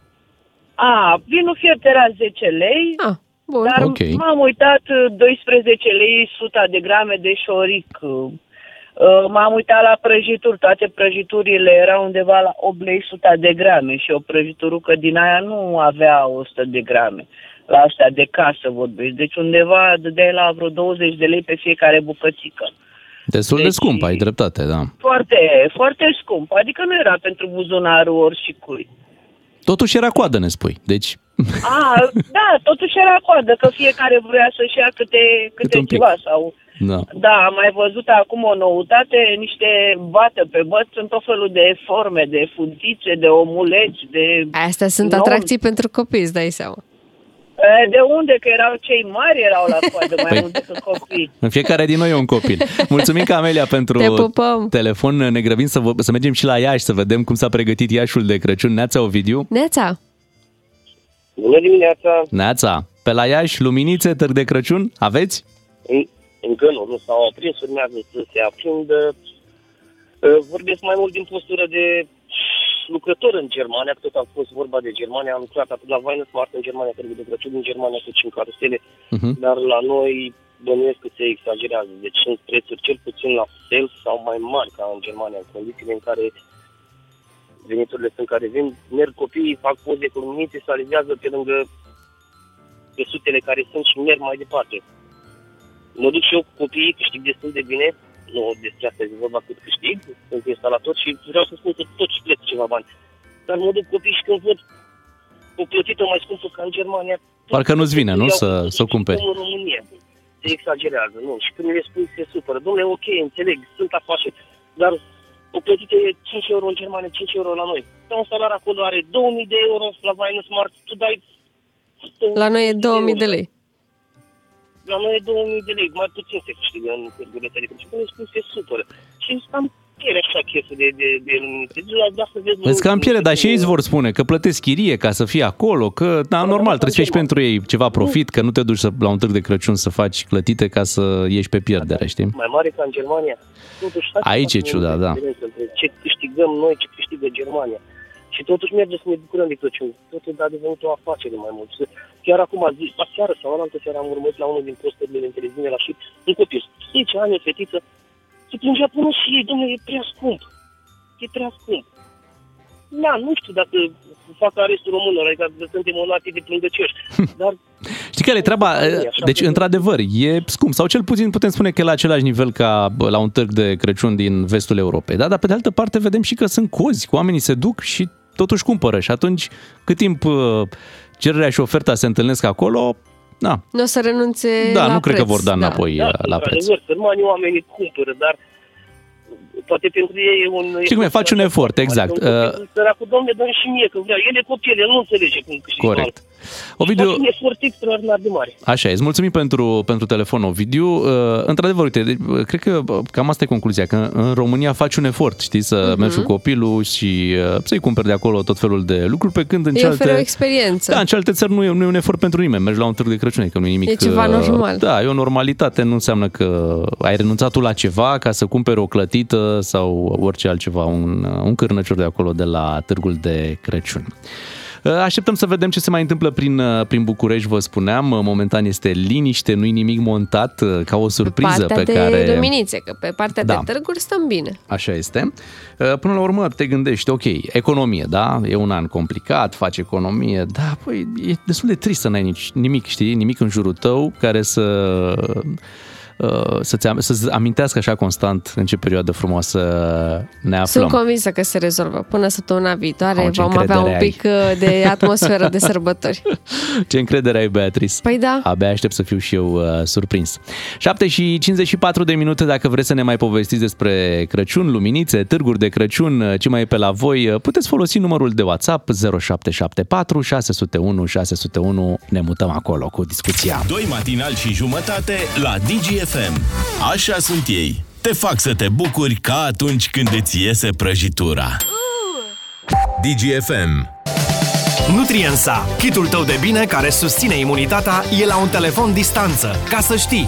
A, vinul fiert era 10 lei, Ah, bun. dar Ok. m-am uitat uh, 12 lei 100 de grame de șoric. uh, uh, M-am uitat la prăjituri, toate prăjiturile erau undeva la 8 lei 100 de grame și o prăjiturucă din aia nu avea 100 de grame. La astea de casă vorbesc. Deci undeva de la vreo 20 de lei pe fiecare bucățică. Destul de Deci- scump, ai dreptate, da. Foarte, foarte scump. Adică nu era pentru buzunarul oricui. Totuși era coadă, ne spui. Deci, A, da, totuși era coadă, că fiecare vrea să-și ia câte, câte un pic. ceva sau... da. Da, am mai văzut acum o noutate, niște bată pe băț în tot felul de forme, de funtițe, de omuleți, de... Astea sunt Non. atracții pentru copii, îți dai seama. E, De unde? Că erau cei mari, erau la coadă mai Păi- mult decât copii. În fiecare din noi e un copil. Mulțumim, Camelia, pentru Te pupăm. telefon. Ne grăbim să, vă, să mergem și la Iași, să vedem cum s-a pregătit Iașul de Crăciun. Neața, Ovidiu. Neața, Bună dimineața! Neața. Pe la Iași, luminițe, târg de Crăciun, aveți? În- Încă nu, nu s-au aprins, urmează să se aprindă. Uh, Vorbesc mai mult din postură de lucrător în Germania, că tot am fost vorba de Germania, am lucrat atât la Weihnachtsmarkt în Germania, Târgu de Crăciun în Germania, cât și în carusele, Uh-huh. dar la noi bănuiesc că se exagerează. Deci sunt prețuri cel puțin la fel sau mai mari ca în Germania, în condițiile în care veniturile sunt care vin, merg copiii, fac poze cu luminițe, se alizează pe lângă pe sutele care sunt și merg mai departe. Mă duc și eu cu copiii, câștig destul de bine, nu despre asta e vorba cât câștig, sunt instalator și vreau să spun că tot și plec ceva bani. Dar mă duc cu copiii și când văd o plătită mai scumpă ca în Germania, Parcă nu-ți vine, nu, iau să, cu să o cumperi. în România. Se exagerează, nu. Și când le spui, se supără. Domnule, ok, înțeleg, sunt afaceri, dar o plătită e 5 euro în Germania, 5 euro la noi. Dar un salar acolo are 2000 de euro la Weihnachtsmarkt, tu dai... La noi e 2000 de lei. La noi e 2000 de lei, mai puțin se câștigă în târgurile tale. Și când le spui, se supără. Și îți cam pierde așa chestia de, de, de luminițe. Deci la asta vezi... Îți cam pierde, dar și ei îți vor spune că plătesc chirie ca să fie acolo, că, da, normal, trebuie să faci pentru ei ceva profit, că nu te duci să, la un târg de Crăciun să faci clătite ca să ieși pe pierdere, știi? mai mare ca în Germania. Totuși, hai să Aici e facem ciudat, o da. diferență între Ce câștigăm noi, ce câștigă Germania. Și totuși merge să ne bucurăm de Crăciun. Totul a devenit o afacere mai mult. Chiar acum, zi, aseară sau altă seară am urmărit la unul din posturile din televiziune la și un copil, 10 ani, o fetiță, se plângea până și ei, domnule, e prea scump. E prea scump. Da, nu știu dacă fac arestul românilor, adică suntem o nație de plângăcioși, dar Știi care e treaba? Deci, într-adevăr, e scump, sau cel puțin putem spune că e la același nivel ca bă, la un târg de Crăciun din vestul Europei. Da? Dar pe de altă parte vedem și că sunt cozi, că oamenii se duc și totuși cumpără. Și atunci, cât timp uh, cererea și oferta se întâlnesc acolo, da, Nu o să renunțe da la nu cred preț, că vor da da. înapoi Da, uh, la preț. Într-adevăr, sărmanii oamenii cumpără, dar poate pentru ei e un... Și cum e, faci un efort, exact. Uh, Săracul, domne, dă și mie, că vrea. El e copil, el nu înțelege cum câștigă Corect. Bani. Ovidiu, Faci un efort extraordinar de mare. Așa, e. îți mulțumim pentru, pentru telefon, Ovidiu. Uh, într-adevăr, uite, de- uh, cred că uh, cam asta e concluzia, că în România faci un efort, știi, să Mhm. mergi cu copilul și uh, să-i cumperi de acolo tot felul de lucruri, pe când în Îi cealaltă... oferă o experiență. Da, în cealaltă țări nu e, nu e un efort pentru nimeni. Mergi la un târg de Crăciun, că nu e nimic... E ceva uh, normal. Da, e o normalitate. Nu înseamnă că ai renunțat tu la ceva ca să cumperi o clătită sau orice altceva, un, uh, un cârnăcior de acolo de la târgul de Crăciun. Uh, Așteptăm să vedem ce se mai întâmplă prin, uh, prin București, vă spuneam. Uh, Momentan este liniște, nu-i nimic montat, uh, ca o surpriză partea pe de care... luminițe, că pe partea Da. de târguri stăm bine. Așa este. Uh, Până la urmă te gândești, ok, economie, da? E un an complicat, faci economie, da, păi e destul de trist să n-ai nici, nimic, știi, nimic în jurul tău care să uh, să-ți, am- să-ți amintească așa constant în ce perioadă frumoasă ne aflăm. Sunt convinsă că se rezolvă. Până săptămâna viitoare Au, ce vom avea încredere un ai. pic uh, de atmosferă de sărbători. Ce încredere ai, Beatrice? Păi da. Abia aștept să fiu și eu uh, surprins. 7 și 54 de minute dacă vreți să ne mai povestiți despre Crăciun, luminițe, târguri de Crăciun, uh, ce mai e pe la voi, uh, puteți folosi numărul de WhatsApp 0774 601 601. Ne mutăm acolo cu discuția. Doi matinal și jumătate la DGFM. Așa sunt ei. Te fac să te bucuri ca atunci când îți iese prăjitura. DGFM. Nutriensa, kitul tău de bine care susține imunitatea, e la un telefon distanță, ca să știi.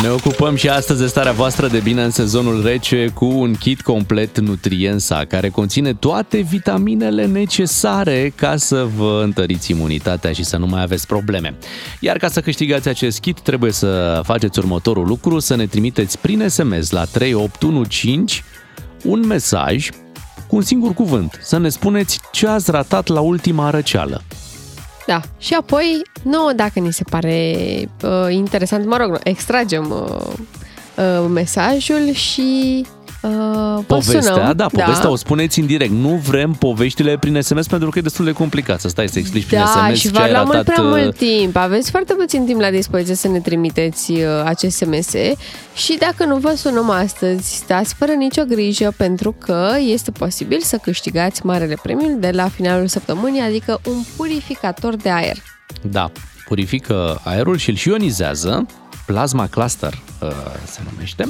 Ne ocupăm și astăzi de starea voastră de bine în sezonul rece cu un kit complet Nutriensa, care conține toate vitaminele necesare ca să vă întăriți imunitatea și să nu mai aveți probleme. Iar ca să câștigați acest kit, trebuie să faceți următorul lucru, să ne trimiteți prin SMS la 3815 un mesaj cu un singur cuvânt, să ne spuneți ce ați ratat la ultima răceală. Da. Și apoi, nouă, dacă ni se pare uh, interesant, mă rog, extragem uh, uh, mesajul și uh, vă Povestea, sunăm. da, povestea o spuneți în direct. Nu vrem poveștile prin SMS pentru că e destul de complicat să stai să explici prin Da, SMS și ce va ai lua mult ratat. prea uh, mult timp. Aveți foarte puțin timp la dispoziție să ne trimiteți uh, acest SMS și dacă nu vă sunăm astăzi, stați fără nicio grijă pentru că este posibil să câștigați marele premiu de la finalul săptămânii, adică un purificator de aer. Da, purifică aerul și îl și ionizează. Plasma Cluster uh, se numește.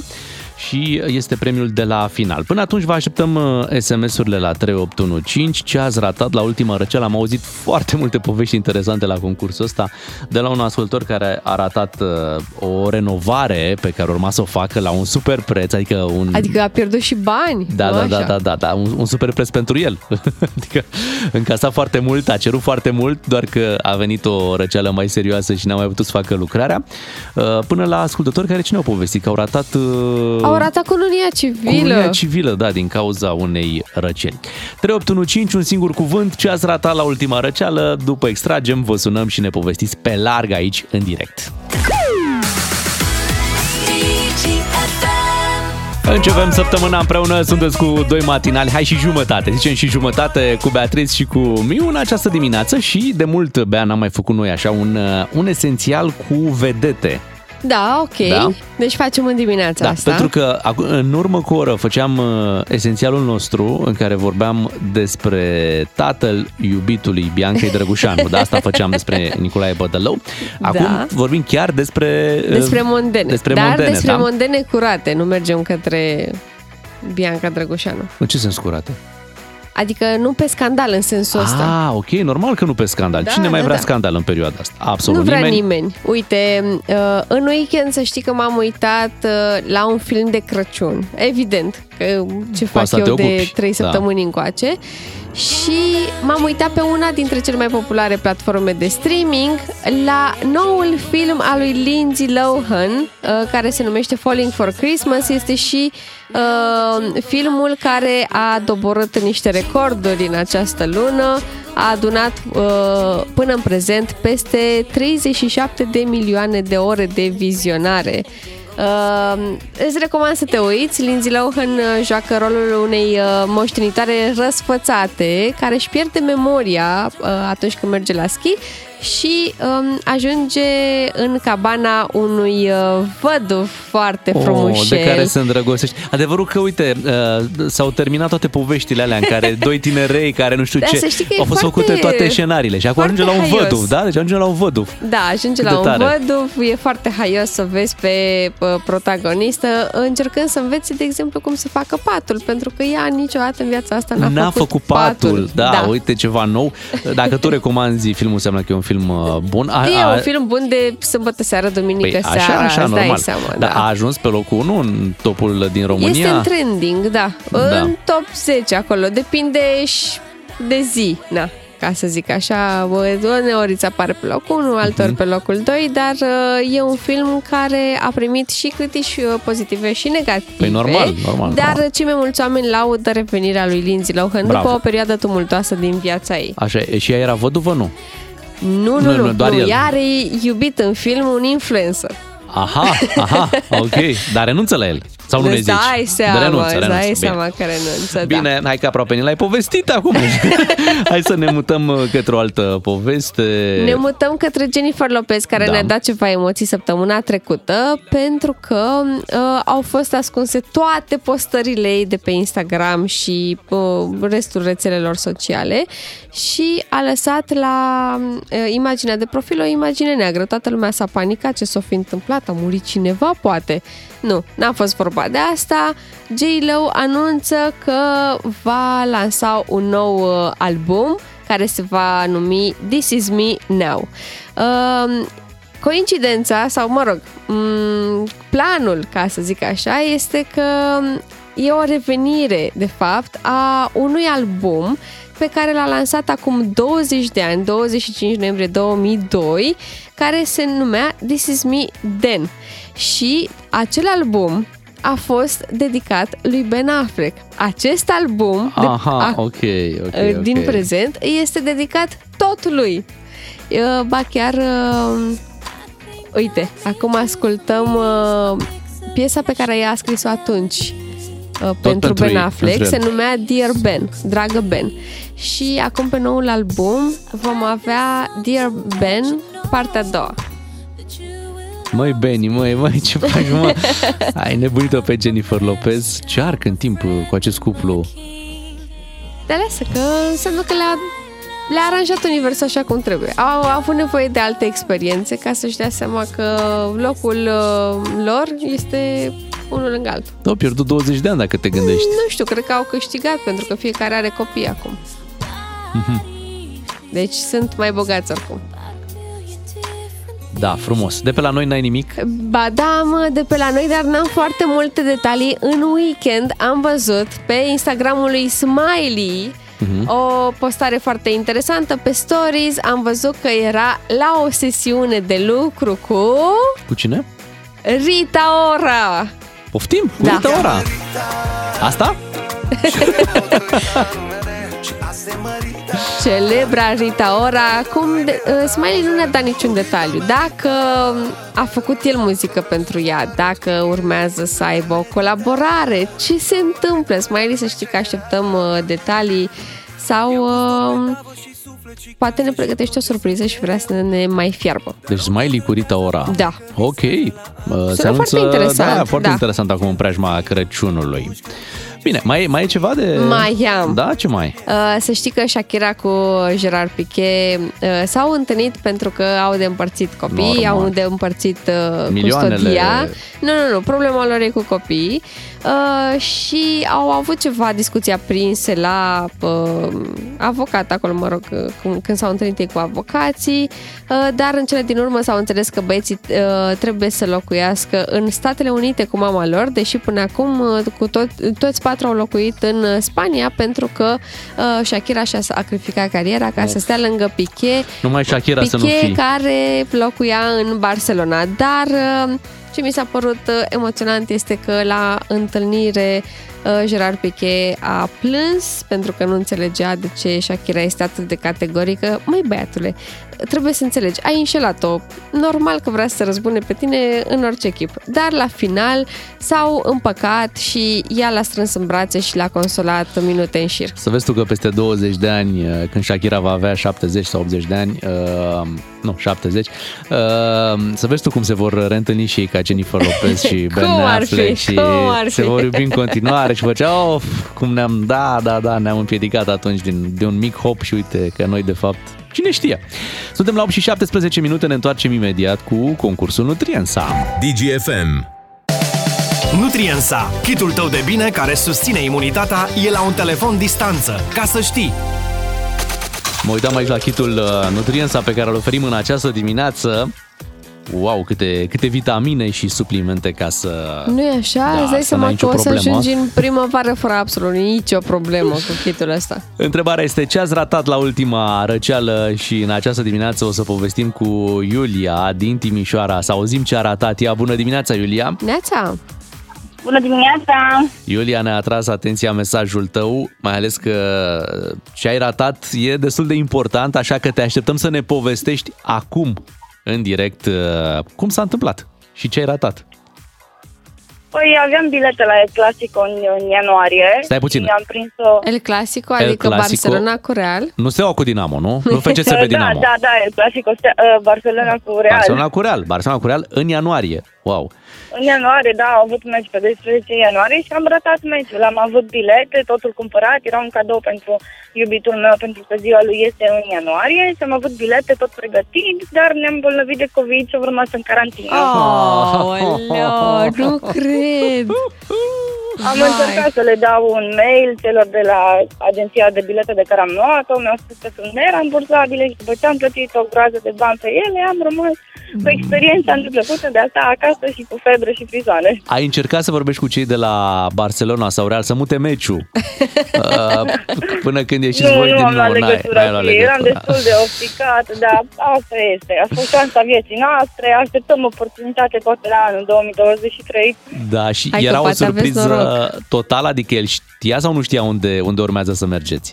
Și este premiul de la final. Până atunci vă așteptăm uh, SMS-urile la 3815. Ce ați ratat la ultima răceală? Am auzit foarte multe povești interesante la concursul ăsta de la un ascultător care a ratat uh, o renovare pe care urma să o facă la un super preț, adică un... Adică a pierdut și bani. Da, nu da, da, așa? da, da, da, un, un super preț pentru el. adică încasa foarte mult, a cerut foarte mult, doar că a venit o răceală mai serioasă și n-a mai putut să facă lucrarea. Uh, Până la ascultători care ce ne-au povestit? Că au ratat... uh, Au ratat cununia civilă. Cununia civilă, da, din cauza unei răceli. 3815, un singur cuvânt, ce ați ratat la ultima răceală, după extragem, vă sunăm și ne povestiți pe larg aici, în direct. Începem săptămâna împreună, sunteți cu doi matinali, hai și jumătate, zicem și jumătate cu Beatriz și cu Miu în această dimineață și de mult, Bea, n-am mai făcut noi așa un, uh, un esențial cu vedete. Da, ok. Da. Deci facem în dimineața Da, asta. pentru că acu- în urmă cu o oră făceam uh, esențialul nostru în care vorbeam despre tatăl iubitului Biancai Drăgușanu. Da, asta făceam despre Nicolae Bădălău. Acum Da. vorbim chiar despre... uh, Despre mondene. Despre Dar mondene, despre da? mondene curate. Nu mergem către Bianca Drăgușanu. În ce sens curate? Adică nu pe scandal în sensul ăsta. Ah, ok, normal că nu pe scandal. Da, Cine mai da, vrea da. scandal în perioada asta? Absolut nu vrea nimeni. nimeni. Uite, uh, în weekend să știi că m-am uitat uh, la un film de Crăciun. Evident, că ce fac asta te eu de ocupi, trei da. săptămâni încoace. Și m-am uitat pe una dintre cele mai populare platforme de streaming la noul film al lui Lindsay Lohan, uh, care se numește Falling for Christmas. Este și uh, filmul care a doborât niște recorduri în această lună. A adunat uh, până în prezent peste 37 de milioane de ore de vizionare. Uh, îți recomand să te uiți. Lindsay Lohan uh, joacă rolul unei uh, moștenitoare răsfățate care își pierde memoria uh, atunci când merge la schi și um, ajunge în cabana unui uh, văduv foarte frumușel. Oh, de care se îndrăgostește. Adevărul că, uite, uh, s-au terminat toate poveștile alea în care doi tinerei care nu știu Da, ce să știi că e au fost foarte- făcute toate scenariile și acum ajunge la un foarte haios. văduv, da? Deci ajunge la un văduv. Da, ajunge Cât la de un tare. văduv, e foarte haios să vezi pe uh, protagonistă încercând să învețe, de exemplu, cum să facă patul, pentru că ea niciodată în viața asta n-a, N-a făcut patul. Da, da. uite ceva nou. Dacă tu recomanzi filmul, înseamnă că e un film uh, bun. A, E a- un film bun de sâmbătă seară, duminică Păi, seara, așa, așa, îți dai normal. seama. Dar da. a ajuns pe locul 1 în topul din România? Este în trending, da. Da. În top 10 acolo. Depinde și de zi, na ca să zic așa, uneori îți apare pe locul 1, altor Mhm. pe locul 2, dar uh, e un film care a primit și critici uh, pozitive și negative. Păi normal, normal, Dar normal. cei mai mulți oameni laudă revenirea lui Lindsay Lohan Bravo. după o perioadă tumultoasă din viața ei. Așa, e, și ea era văduvă, nu? Nu, nu, Nu, nu, nu, doar nu, el. ea are iubit în film un influencer. Aha, aha, ok. Dar renunță la el. Sau nu ne Îți zici? dai seama, De renunță, îți renunță. dai Bine. seama că renunță, da. Bine, hai că aproape ne l-ai povestit acum. hai să ne mutăm uh, către o altă poveste. Ne mutăm către Jennifer Lopez, care Da. ne-a dat ceva emoții săptămâna trecută, pentru că uh, au fost ascunse toate postările ei de pe Instagram și uh, restul rețelelor sociale și a lăsat la uh, imaginea de profil o imagine neagră. Toată lumea s-a panicat ce s-a fi întâmplat, a murit cineva, poate. Nu, n-a fost vorba de asta. J-Lo anunță că va lansa un nou uh, album care se va numi This Is Me Now. Um, coincidența, sau mă rog, m, planul, ca să zic așa, este că e o revenire, de fapt, a unui album pe care l-a lansat acum 20 de ani, 25 noiembrie 2002, care se numea This Is Me Then. Și acel album a fost dedicat lui Ben Affleck. Acest album de- Aha, a- ok, ok, din ok. prezent este dedicat tot lui. Uh, Ba chiar, uh, uite, acum ascultăm uh, piesa pe care ea a scris-o atunci uh, pentru, pentru Ben ei, Affleck. pentru Se el. numea Dear Ben, Dragă Ben. Și acum pe noul album vom avea Dear Ben, partea a doua. Măi, Benny, măi, măi, ce faci, mă? Ai nebunit-o pe Jennifer Lopez. Ce arc în timp uh, cu acest cuplu? De aleasă, că înseamnă că le-a, le-a aranjat universul așa cum trebuie. Au, au avut nevoie de alte experiențe ca să-și dea seama că locul uh, lor este unul lângă altul. Au pierdut 20 de ani dacă te gândești. Nu știu, cred că au câștigat pentru că fiecare are copii acum. Mhm. Deci sunt mai bogați oricum. Da, frumos. De pe la noi n-ai nimic? Ba da, mă, de pe la noi, dar n-am foarte multe detalii. În weekend am văzut pe Instagramul lui Smiley Mhm. o postare foarte interesantă pe stories. Am văzut că era la o sesiune de lucru cu Cu cine? Rita Ora. Poftim? Cu Da. Rita Ora. Asta? Celebra Rita Ora. Cum de, uh, Smiley nu ne-a dat niciun detaliu. Dacă a făcut el muzică pentru ea, dacă urmează să aibă o colaborare, ce se întâmplă? Smiley să știi că așteptăm uh, detalii sau uh, poate ne pregătește o surpriză și vrea să ne mai fiarbă. Deci Smiley cu Rita Ora. Da. Ok. Uh, se foarte interesant, Da, foarte da. interesant acum în preajma Crăciunului. Bine, mai, mai e ceva de... Mai am. Da, ce mai? Uh, să știi că Shakira cu Gerard Piqué uh, s-au întâlnit pentru că au de împărțit copii, Normal. au de împărțit uh, Milioanele- custodia. Nu, nu, nu, problema lor e cu copiii. Uh, și au avut ceva discuții aprinse la uh, avocat acolo, mă rog, uh, cum- când s-au întâlnit ei cu avocații, uh, dar în cele din urmă s-au înțeles că băieții uh, trebuie să locuiască în Statele Unite cu mama lor, deși până acum uh, cu tot, toți patru au locuit în uh, Spania pentru că uh, Shakira și-a sacrificat cariera ca să stea lângă Piqué, Numai Shakira să nu Piqué fii. care locuia în Barcelona, dar uh, ce mi s-a părut uh, emoționant este că la întâlnire uh, Gerard Piqué a plâns pentru că nu înțelegea de ce Shakira este atât de categorică. Măi, băiatule, trebuie să înțelegi, ai înșelat-o. Normal că vrea să se răzbune pe tine în orice chip. Dar la final s-au împăcat și ea l-a strâns în brațe și l-a consolat minute în șir. Să vezi tu că peste 20 de ani, uh, când Shakira va avea 70 sau 80 de ani, uh, nu, 70, uh, să vezi tu cum se vor reîntâlni și ei ca Jennifer Lopez și Ben Cum ar fi? Affleck și Cum ar se fi? vor iubi în continuare și făcea, of, cum ne-am, da, da, da, ne-am împiedicat atunci din, de un mic hop și uite că noi de fapt, cine știe. Suntem la 8 și 17 minute, ne întoarcem imediat cu concursul Nutriensa. DGFM. Nutriensa, kitul tău de bine care susține imunitatea, e la un telefon distanță, ca să știi. Mă uitam aici la kitul uh, Nutriensa pe care îl oferim în această dimineață. Wow, câte, câte vitamine și suplimente ca să... Nu e așa? Da, Îți dai să n-ai seama nicio că o să problemă. ajungi în primăvară fără absolut nicio problemă cu kitul ăsta. Întrebarea este ce ați ratat la ultima răceală și în această dimineață o să povestim cu Iulia din Timișoara. Să auzim ce a ratat ea. Bună dimineața, Iulia! Neața! Bună dimineața! Iulia ne-a atras atenția mesajul tău, mai ales că ce ai ratat e destul de important, așa că te așteptăm să ne povestești acum, în direct, uh, cum s-a întâmplat și ce ai ratat. Păi aveam bilete la El Clasico în, în ianuarie. Stai puțin. Și am prins-o... El Clasico, El adică Clasico. Barcelona cu Real. Nu Steaua cu Dinamo, nu? Nu FCSB da, Dinamo. da, da, El Clasico, Stea- uh, Barcelona cu Real. Barcelona cu Real. Barcelona cu Real în ianuarie. Wow. În ianuarie, da, au avut meci pe 12 ianuarie și am ratat meciul. Am avut bilete, totul cumpărat, era un cadou pentru iubitul meu, pentru că ziua lui este în ianuarie și am avut bilete tot pregătit, dar ne-am bolnăvit de COVID și am rămas în carantină. Oh, nu cred! Am Vai. încercat să le dau un mail celor de la agenția de bilete de care am luat-o, mi-au spus că sunt nerambursabile și după ce am plătit o groază de bani pe ele, am rămas cu experiența neplăcută de a sta acasă și cu febră și frisoane. Ai încercat să vorbești cu cei de la Barcelona sau Real să mute meciul uh, până când ieșiți nu, voi nu din am luat nou. N-ai- legătura n-ai cu luat ei, eram legătura. destul de obsticat, dar asta este. A fost șansa vieții noastre, așteptăm oportunitate poate la anul 2023. Da, și Hai că era o poate aveți surpriză noroc. totală, adică el știa sau nu știa unde, unde urmează să mergeți?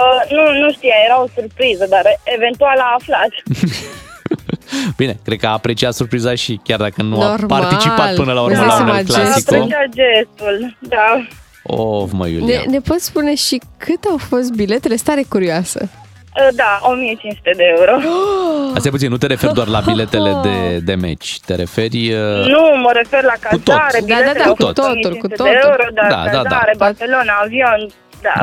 Uh, nu, nu știa, era o surpriză, dar eventual a aflat. Bine, cred că a apreciat surpriza și chiar dacă nu Normal. a participat până la urmă Îți dai la un seama El ce Am Clasico. apreciat gestul, da. Of, mă, Iulia. Ne, ne poți spune și cât au fost biletele? Stare curioasă. Uh, Da, 1500 de euro. Asta puțin, nu te referi doar la biletele de, de meci, te referi... uh, Nu, mă refer la tot. cazare, Da, da, biletele da, au cu fost totul, 1500 cu de totul. euro, dar Da, da, da. cazare, Barcelona, avion, da.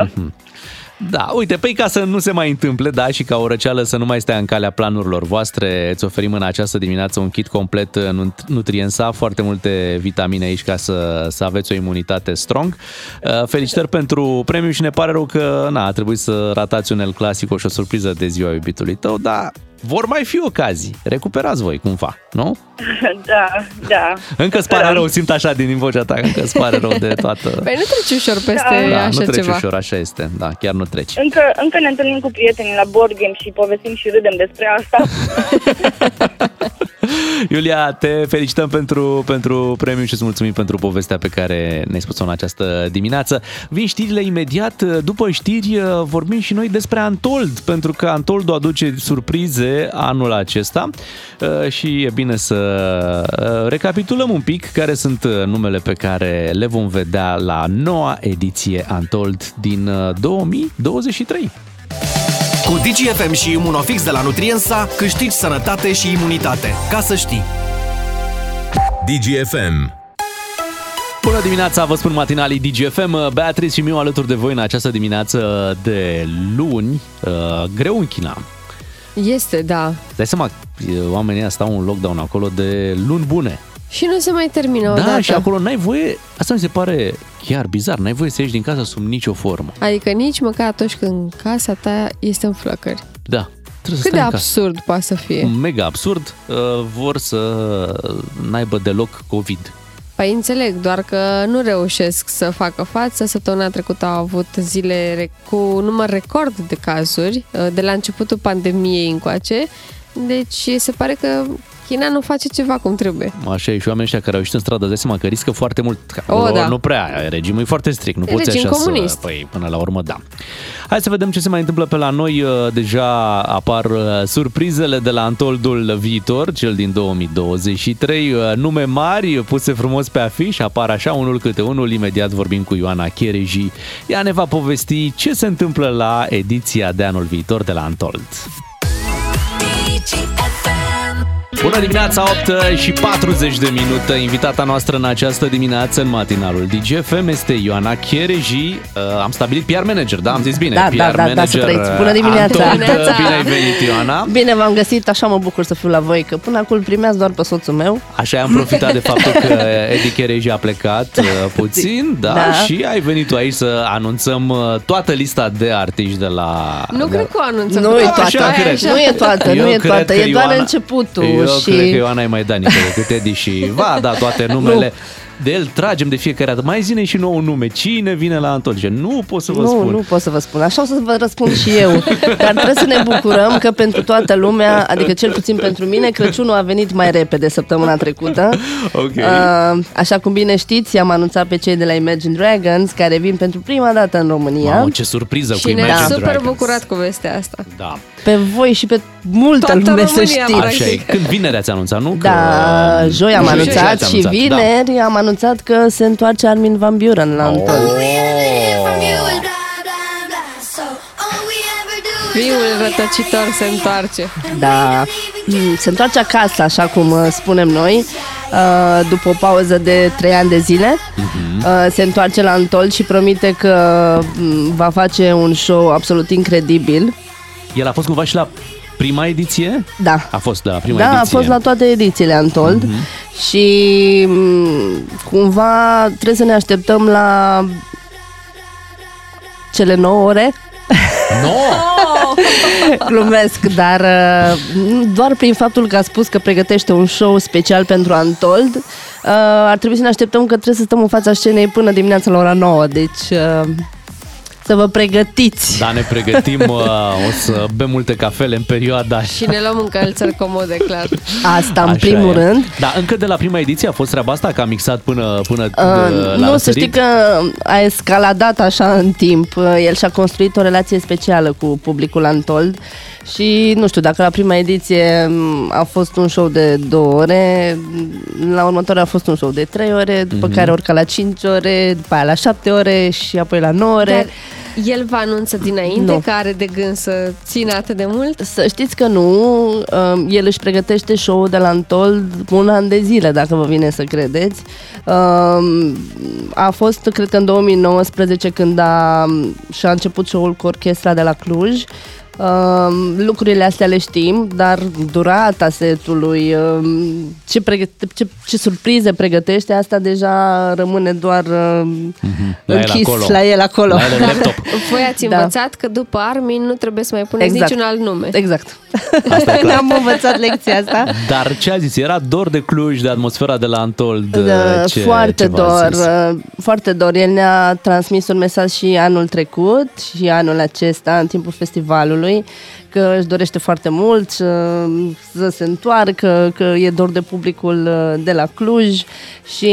Da, uite, păi ca să nu se mai întâmple, da, și ca o răceală să nu mai stea în calea planurilor voastre, îți oferim în această dimineață un kit complet uh, nut- Nutriensa, foarte multe vitamine aici ca să, să aveți o imunitate strong. Uh, Felicitări pentru premiu și ne pare rău că na, a trebuit să ratați un El Clasico și o surpriză de ziua iubitului tău, dar vor mai fi ocazii. Recuperați voi cumva, nu? Da, da. Încă îți pare rău, simt așa din vocea ta, încă îți pare rău de toată... Păi nu treci ușor peste Da, așa nu treci ceva. ușor, așa este. Da, chiar nu treci. Încă, încă ne întâlnim cu prietenii la board game și povestim și râdem despre asta. Iulia, te felicităm pentru, pentru premiu și îți mulțumim pentru povestea pe care ne-ai spus-o în această dimineață. Vin știrile imediat. După știri vorbim și noi despre Antold, pentru că Antold aduce surprize anul acesta Uh, și e bine să uh, recapitulăm un pic care sunt uh, numele pe care le vom vedea la noua ediție Antold din uh, 2023. Cu DGFM și Imunofix de la Nutriensa câștigi sănătate și imunitate. Ca să știi! DGFM. Bună dimineața, vă spun matinalii DGFM, Beatrice și Miu alături de voi în această dimineață de luni, Uh, greu în China. Este, da. Dai seama, oamenii ăia stau în lockdown acolo de luni bune. Și nu se mai termină Da, odată. și acolo n-ai voie, asta mi se pare chiar bizar, n-ai voie să ieși din casă sub nicio formă. Adică nici măcar atunci când casa ta este în flăcări. Da, trebuie Cât să de stai în casă. absurd poate să fie. Mega absurd, uh, vor să n-aibă deloc COVID. Păi înțeleg, doar că nu reușesc să facă față. Săptămâna trecută au avut zile re- cu număr record de cazuri, uh, de la începutul pandemiei încoace. Deci se pare că China nu face ceva cum trebuie. Așa e și oamenii ăștia care au ieșit în stradă, dai seama că riscă foarte mult. Că O, acolo da. Nu prea, regimul e foarte strict, nu E poți regim așa comunist. să... Păi, până la urmă, da. Hai să vedem ce se mai întâmplă pe la noi. Uh, Deja apar uh, surprizele de la Antoldul viitor, cel din 2023. Uh, Nume mari puse frumos pe afiș, apar așa unul câte unul. Imediat vorbim cu Ioana Chereji. Ea ne va povesti ce se întâmplă la ediția de anul viitor de la Antold. Bună dimineața, 8 și 40 de minute. Invitata noastră în această dimineață în matinalul DGFM este Ioana Chereji. Uh, am stabilit PR manager, da? Am zis bine. Da, PR da, da, da, să manager trăiți. Bună dimineața! Antold. Dimineața! Bine ai venit, Ioana. Bine v-am găsit, așa mă bucur să fiu la voi, că până acum îl primeați doar pe soțul meu. Așa am profitat de faptul că Edi Chereji a plecat uh, puțin, da, Da. și ai venit tu aici să anunțăm uh, toată lista de artiști de la... Nu cred că o anunțăm. Nu e că toată, așa cred. nu e toată, Eu nu e cred toată, că e doar Ioana- începutul. Eu și... cred că Ioana e mai danică decât Edi și va da toate numele. De el tragem de fiecare dată. Mai zine și nou un nume. Cine vine la Antold? Zice, Nu pot să vă nu, spun. nu pot să vă spun. Așa o să vă răspund și eu. Dar trebuie să ne bucurăm că pentru toată lumea, adică cel puțin pentru mine, Crăciunul a venit mai repede săptămâna trecută. Ok. Uh, așa cum bine știți, am anunțat pe cei de la Imagine Dragons care vin pentru prima dată în România. Mamă, ce surpriză cu Și ne-a Imagine super Dragons. bucurat cu vestea asta. Da. Pe voi și pe multă Toată lume să România, știți. Așa e. Când vineri ați anunțat, nu? Da, Că... joi am Joi anunțat ați și anunțat, da. vineri am anunțat că se întoarce Armin Van Buren la Anton. Fiul rătăcitor se întoarce. Da, Mm, se întoarce acasă, așa cum uh, spunem noi, uh, după o pauză de trei ani de zile. Mhm. Uh, Se întoarce la Antol și promite că mm, va face un show absolut incredibil. El a fost cumva și la prima ediție? Da. A fost de la prima Da, ediție. a fost la toate edițiile Antold Mhm. și mm, cumva trebuie să ne așteptăm la cele 9 ore. No! Glumesc, dar uh, doar prin faptul că a spus că pregătește un show special pentru Antold, uh, ar trebui să ne așteptăm că trebuie să stăm în fața scenei până dimineața la ora 9, deci uh, să vă pregătiți. Da, ne pregătim, uh, o să bem multe cafele în perioada Și ne luăm încălțări comode, clar. Asta în Așa primul e. rând. Da, încă de la prima ediție a fost treaba asta, că a mixat până, până Uh, de, la nu, să răsărit? știi că a escaladat așa în timp. Uh, El și-a construit o relație specială cu publicul Antold și nu știu, dacă la prima ediție m, a fost un show de două ore, m, la următoarea a fost un show de trei ore, după Mhm. care urca la cinci ore, după aia la șapte ore și apoi la nouă ore. Dar El vă anunță dinainte Nu. că are de gând să țină atât de mult? Să știți că nu, um, el își pregătește show-ul de la Antold un an de zile, dacă vă vine să credeți. Um, A fost, cred că în 2019, când a, și-a început show-ul cu orchestra de la Cluj. Um, lucrurile astea le știm, dar durata setului, um, ce, pregăte- ce, ce surprize pregătește, asta deja rămâne doar um, La el închis acolo. la el acolo. La el în laptop. Voi ați Da. învățat că după Armin nu trebuie să mai puneți Exact. niciun alt nume. Exact. Asta e clar. Ne-am învățat lecția asta. Dar ce a zis? Era dor de Cluj, de atmosfera de la Antold? Da, ce, foarte ce v-a dor, zis? uh, foarte dor. El ne-a transmis un mesaj și anul trecut și anul acesta, în timpul festivalului, că își dorește foarte mult uh, să se întoarcă, că e dor de publicul uh, de la Cluj și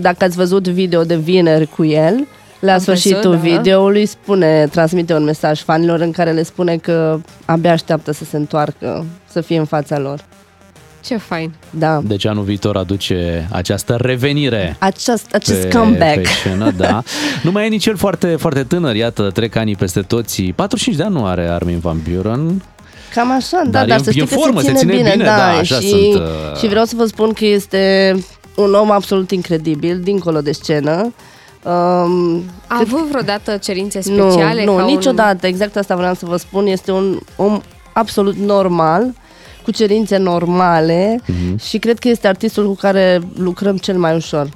dacă ați văzut video de vineri cu el, la Am sfârșitul văzut, da. videoului spune, transmite un mesaj fanilor în care le spune că abia așteaptă să se întoarcă, să fie în fața lor. Ce fain. Da. Deci anul viitor aduce această revenire. Acest, acest pe, comeback. Pe scenă, da. Nu mai e nici el foarte, foarte tânăr, iată, trec ani peste toți. 45 de ani nu are Armin Van Buren. Cam așa, da, Dar dar, e- să e știi în că formă, se se ține, ține bine, bine, da, da, așa și, sunt, uh, și vreau să vă spun că este un om absolut incredibil, dincolo de scenă. Um, A avut vreodată cerințe nu, speciale? nu, ca un- niciodată, exact asta vreau să vă spun, este un om absolut normal, cu cerințe normale Mhm. și cred că este artistul cu care lucrăm cel mai ușor.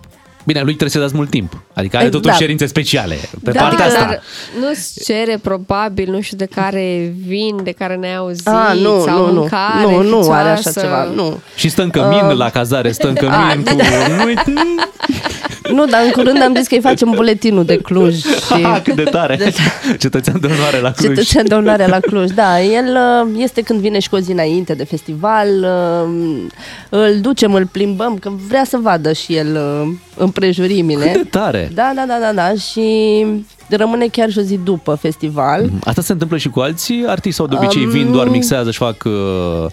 Bine, lui trebuie să dați mult timp. Adică are Exact. totuși cerințe speciale. Pe Da, partea adică- asta. Nu-ți cere probabil, nu știu, de care vin, de care ne-ai auzit, Ah, nu, sau nu, nu, mâncare nu, nu are așa fițoasă. ceva, nu. Și stă în cămin Uh, la cazare, stă în cămin Ah, cu... Nu-i... Nu, dar în curând am zis că îi facem buletinul de Cluj. Și... Ah, cât de tare! De- Cetățean de onoare la Cluj. Cetățean de onoare la Cluj, da. El uh, este când vine și cu o zi înainte de festival, uh, îl ducem, îl plimbăm, că vrea să vadă și el uh, împrejurimile. Cât de tare! Da, da, da, da, da. Și rămâne chiar și o zi după festival. Asta se întâmplă și cu alții artiști sau de obicei Um, vin, doar mixează și fac... Uh...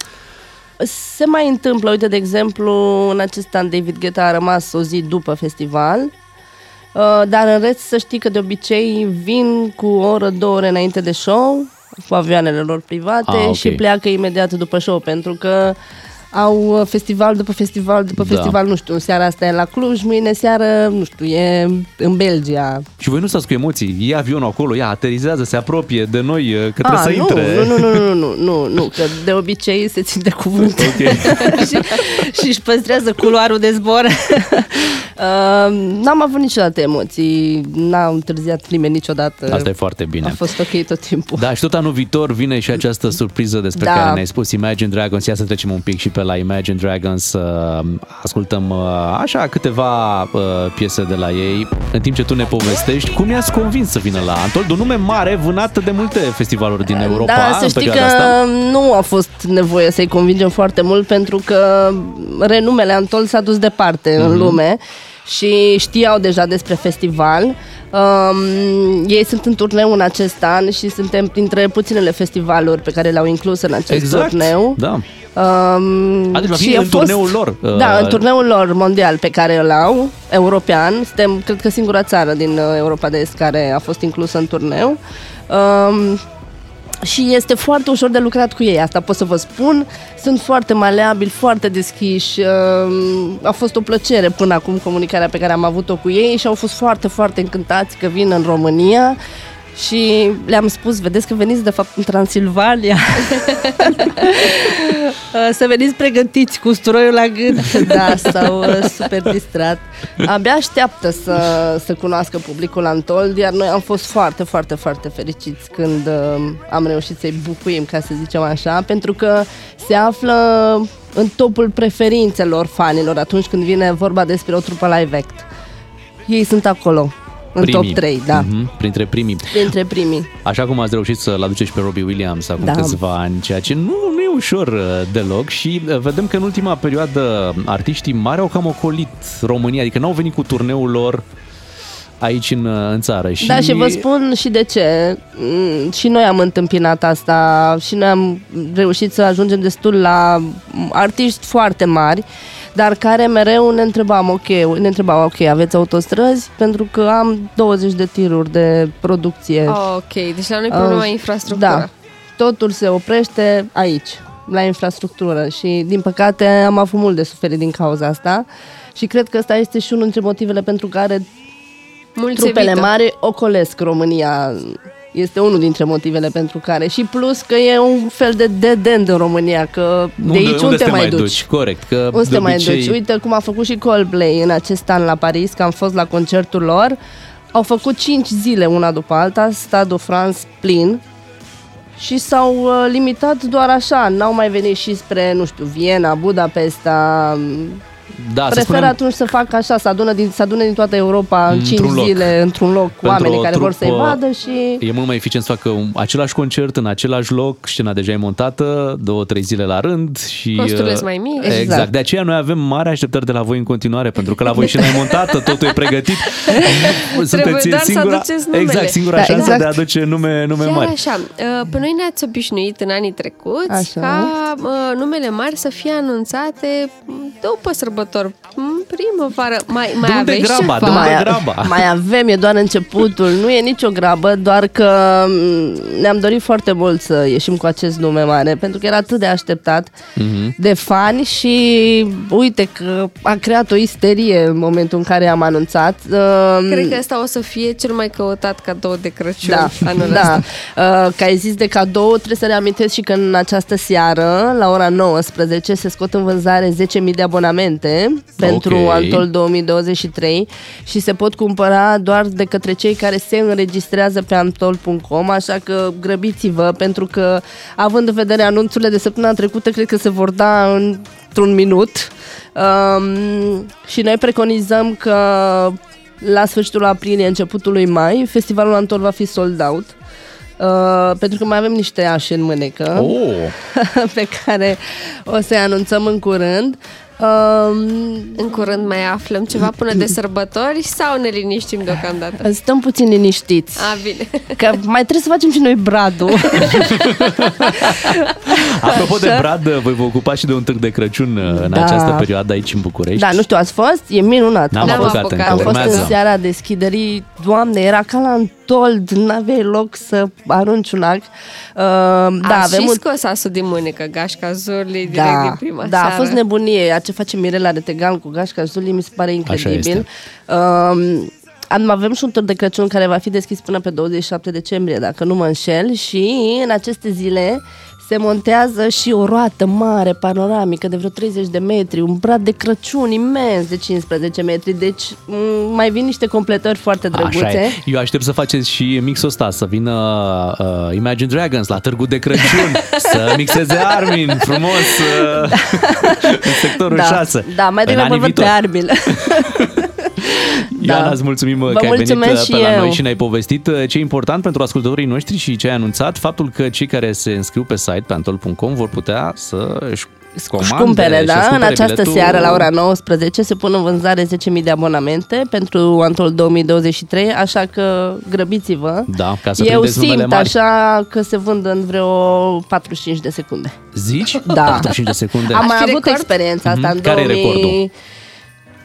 Se mai întâmplă, uite, de exemplu, în acest an David Guetta a rămas o zi după festival, uh, dar în rest să știi că de obicei vin cu o oră, două ore înainte de show, cu avioanele lor private Ah, ok. și pleacă imediat după show, pentru că au uh, festival după festival după Da. festival, nu știu, seara asta e la Cluj, mâine seară, nu știu, e în Belgia. Și voi nu stați cu emoții. E avionul acolo, ia, aterizează, se apropie de noi, uh, că trebuie Ah, să nu, intre. Nu, nu, nu, nu, nu, nu, nu, că de obicei se țin de cuvânt Ok. și, și își păstrează culoarul de zbor. uh, n-am avut niciodată emoții, n-am întârziat nimeni niciodată. Asta e foarte bine. A fost ok tot timpul. Da, și tot anul viitor vine și această surpriză despre Da. care ne-ai spus Imagine Dragons. Ia să trecem un pic și pe la Imagine Dragons să ascultăm uh, așa câteva uh, piese de la ei. În timp ce tu ne povestești, cum i-ați convins să vină la Antold? Un nume mare vânat de multe festivaluri din Europa da, să în știi că perioada asta. nu a fost nevoie să-i convingem foarte mult pentru că renumele Antol s-a dus departe Mhm. în lume și știau deja despre festival. Um, ei sunt în turneu în acest an și suntem printre puținele festivaluri pe care le-au inclus în acest Exact, turneu. da. Um, A, deci va fi și a în turneul lor, uh, Da, în turneul lor mondial pe care îl au, european. Suntem, cred că, singura țară din uh, Europa de Est care a fost inclusă în turneu. Um, și este foarte ușor de lucrat cu ei, asta pot să vă spun. Sunt foarte maleabili, foarte deschiși. um, A fost o plăcere până acum comunicarea pe care am avut-o cu ei și au fost foarte, foarte încântați că vin în România. Și le-am spus, vedeți că veniți de fapt în Transilvania. Să veniți pregătiți cu usturoiul la gât. Da, s-au uh, super distrat. Abia așteaptă să, să cunoască publicul Antold Iar noi am fost foarte, foarte, foarte fericiți Când uh, am reușit să-i bucuim, ca să zicem așa Pentru că se află în topul preferințelor fanilor Atunci când vine vorba despre o trupă live act. Ei sunt acolo în Primii. top 3, da. Mhm, Printre primii. Printre primii. Așa cum ați reușit să-l aduceți pe Robbie Williams acum Da. câțiva ani, ceea ce nu, nu e ușor uh, deloc și uh, vedem că în ultima perioadă artiștii mari au cam ocolit România, adică n-au venit cu turneul lor aici în, uh, în țară. Și... Da, și vă spun și de ce. Mm, Și noi am întâmpinat asta și noi am reușit să ajungem destul la artiști foarte mari, dar care mereu ne întrebam, ok, ne întrebam, ok, aveți autostrăzi? Pentru că am 20 de tiruri de producție. Oh, ok, deci la noi problema Uh, e infrastructura. Da, totul se oprește aici, la infrastructură și din păcate am avut mult de suferit din cauza asta și cred că ăsta este și unul dintre motivele pentru care Mulți trupele evită. mari ocolesc România. Este unul dintre motivele pentru care. Și plus că e un fel de dead end în România, că de aici unde, unde te te mai duci? Corect, că Unde de te mai obicei... duci? Uite cum a făcut și Coldplay în acest an la Paris, că am fost la concertul lor. Au făcut 5 zile una după alta, Stade France plin și s-au uh, limitat doar așa, n-au mai venit și spre, nu știu, Viena, Budapesta. Da, să Prefer spunem, atunci să fac așa, să adună din, să adune din toată Europa în 5 Într-un loc. zile, într-un loc, cu Pentru oamenii o care vor să-i trupă vadă și... E mult mai eficient să facă un, același concert în același loc, scena deja e montată, două, trei zile la rând și... Costurile uh, sunt mai mici. Exact. Exact. De aceea noi avem mari așteptări de la voi în continuare, pentru că la voi scena e montată, totul e pregătit. Sunteți doar să singura, aduceți numele. exact, singura Da, șansă exact. de a aduce nume, nume Chiar mari. așa, uh, pe noi ne-ați obișnuit în anii trecuți Așa. ca uh, numele mari să fie anunțate după sărbători, în primăvară. Mai, mai De unde aveți graba? ceva? De unde mai, graba? mai avem, e doar începutul, nu e nicio grabă, doar că m, ne-am dorit foarte mult să ieșim cu acest nume mare, pentru că era atât de așteptat Mhm. de fani și uite că a creat o isterie în momentul în care am anunțat. Um, Cred că asta o să fie cel mai căutat cadou de Crăciun Da, anul da. ăsta. Uh, că ai zis de cadou, trebuie să reamintesc și că în această seară, la ora 19, se scot în vânzare 10.000 de abonamente pentru Ok. Antol 2023 și se pot cumpăra doar de către cei care se înregistrează pe antol.com, așa că grăbiți-vă, pentru că, având în vedere anunțurile de săptămâna trecută, cred că se vor da într-un minut. Um, și noi preconizăm că la sfârșitul aprilie, începutul lui mai, festivalul Antol va fi sold out. Uh, pentru că mai avem niște ași în mânecă Oh, pe care o să-i anunțăm în curând. Um, În curând mai aflăm ceva până de sărbători sau ne liniștim deocamdată? stăm puțin liniștiți. A, bine. Că mai trebuie să facem și noi bradul. apropo de Brad, voi vă ocupați și de un târg de Crăciun uh, în Da. această perioadă aici în București. da, nu știu, ați fost? E minunat. N-am N-am apucat apucat. încă, Am fost urmează. în seara deschiderii, doamne, era ca la întold, n-aveai loc să arunci un ac. Uh, da, Da, avem și un scos asul din mânecă, gașca zurli, direct da, din prima da, seară. a fost nebunie. Iar ce face Mirela Retegan cu Gașca Zuli mi se pare incredibil. este. Um, am, avem și un tur de Crăciun care va fi deschis până pe 27 decembrie, dacă nu mă înșel, și în aceste zile se montează și o roată mare, panoramică, de vreo 30 de metri, un brad de Crăciun imens de 15 metri, deci m- mai vin niște completări foarte drăguțe. Așa e. Eu aștept să faceți și mixul ăsta, să vină uh, Imagine Dragons la Târgu de Crăciun, să mixeze Armin frumos uh, în sectorul da, 6. da, mai în degrabă anii văd pe viitori. Arbil. Ioana, Da. îți mulțumim Vă că ai venit mulțumesc uh, și pe la eu. noi și ne-ai povestit uh, ce e important pentru ascultătorii noștri și ce ai anunțat, faptul că cei care se înscriu pe site, pe antol.com, vor putea să își comande Își cumpere, și da? să-și În cumpere această biletul. seară, la ora 19, se pun în vânzare 10.000 de abonamente pentru Antol 2023, așa că grăbiți-vă. Da, ca să Eu prindeți numele simt mari. așa că se vând în vreo 45 de secunde. Zici? Da. 45 de secunde. Am mai fi avut record? experiența asta Mhm. în Care e 2000... recordul?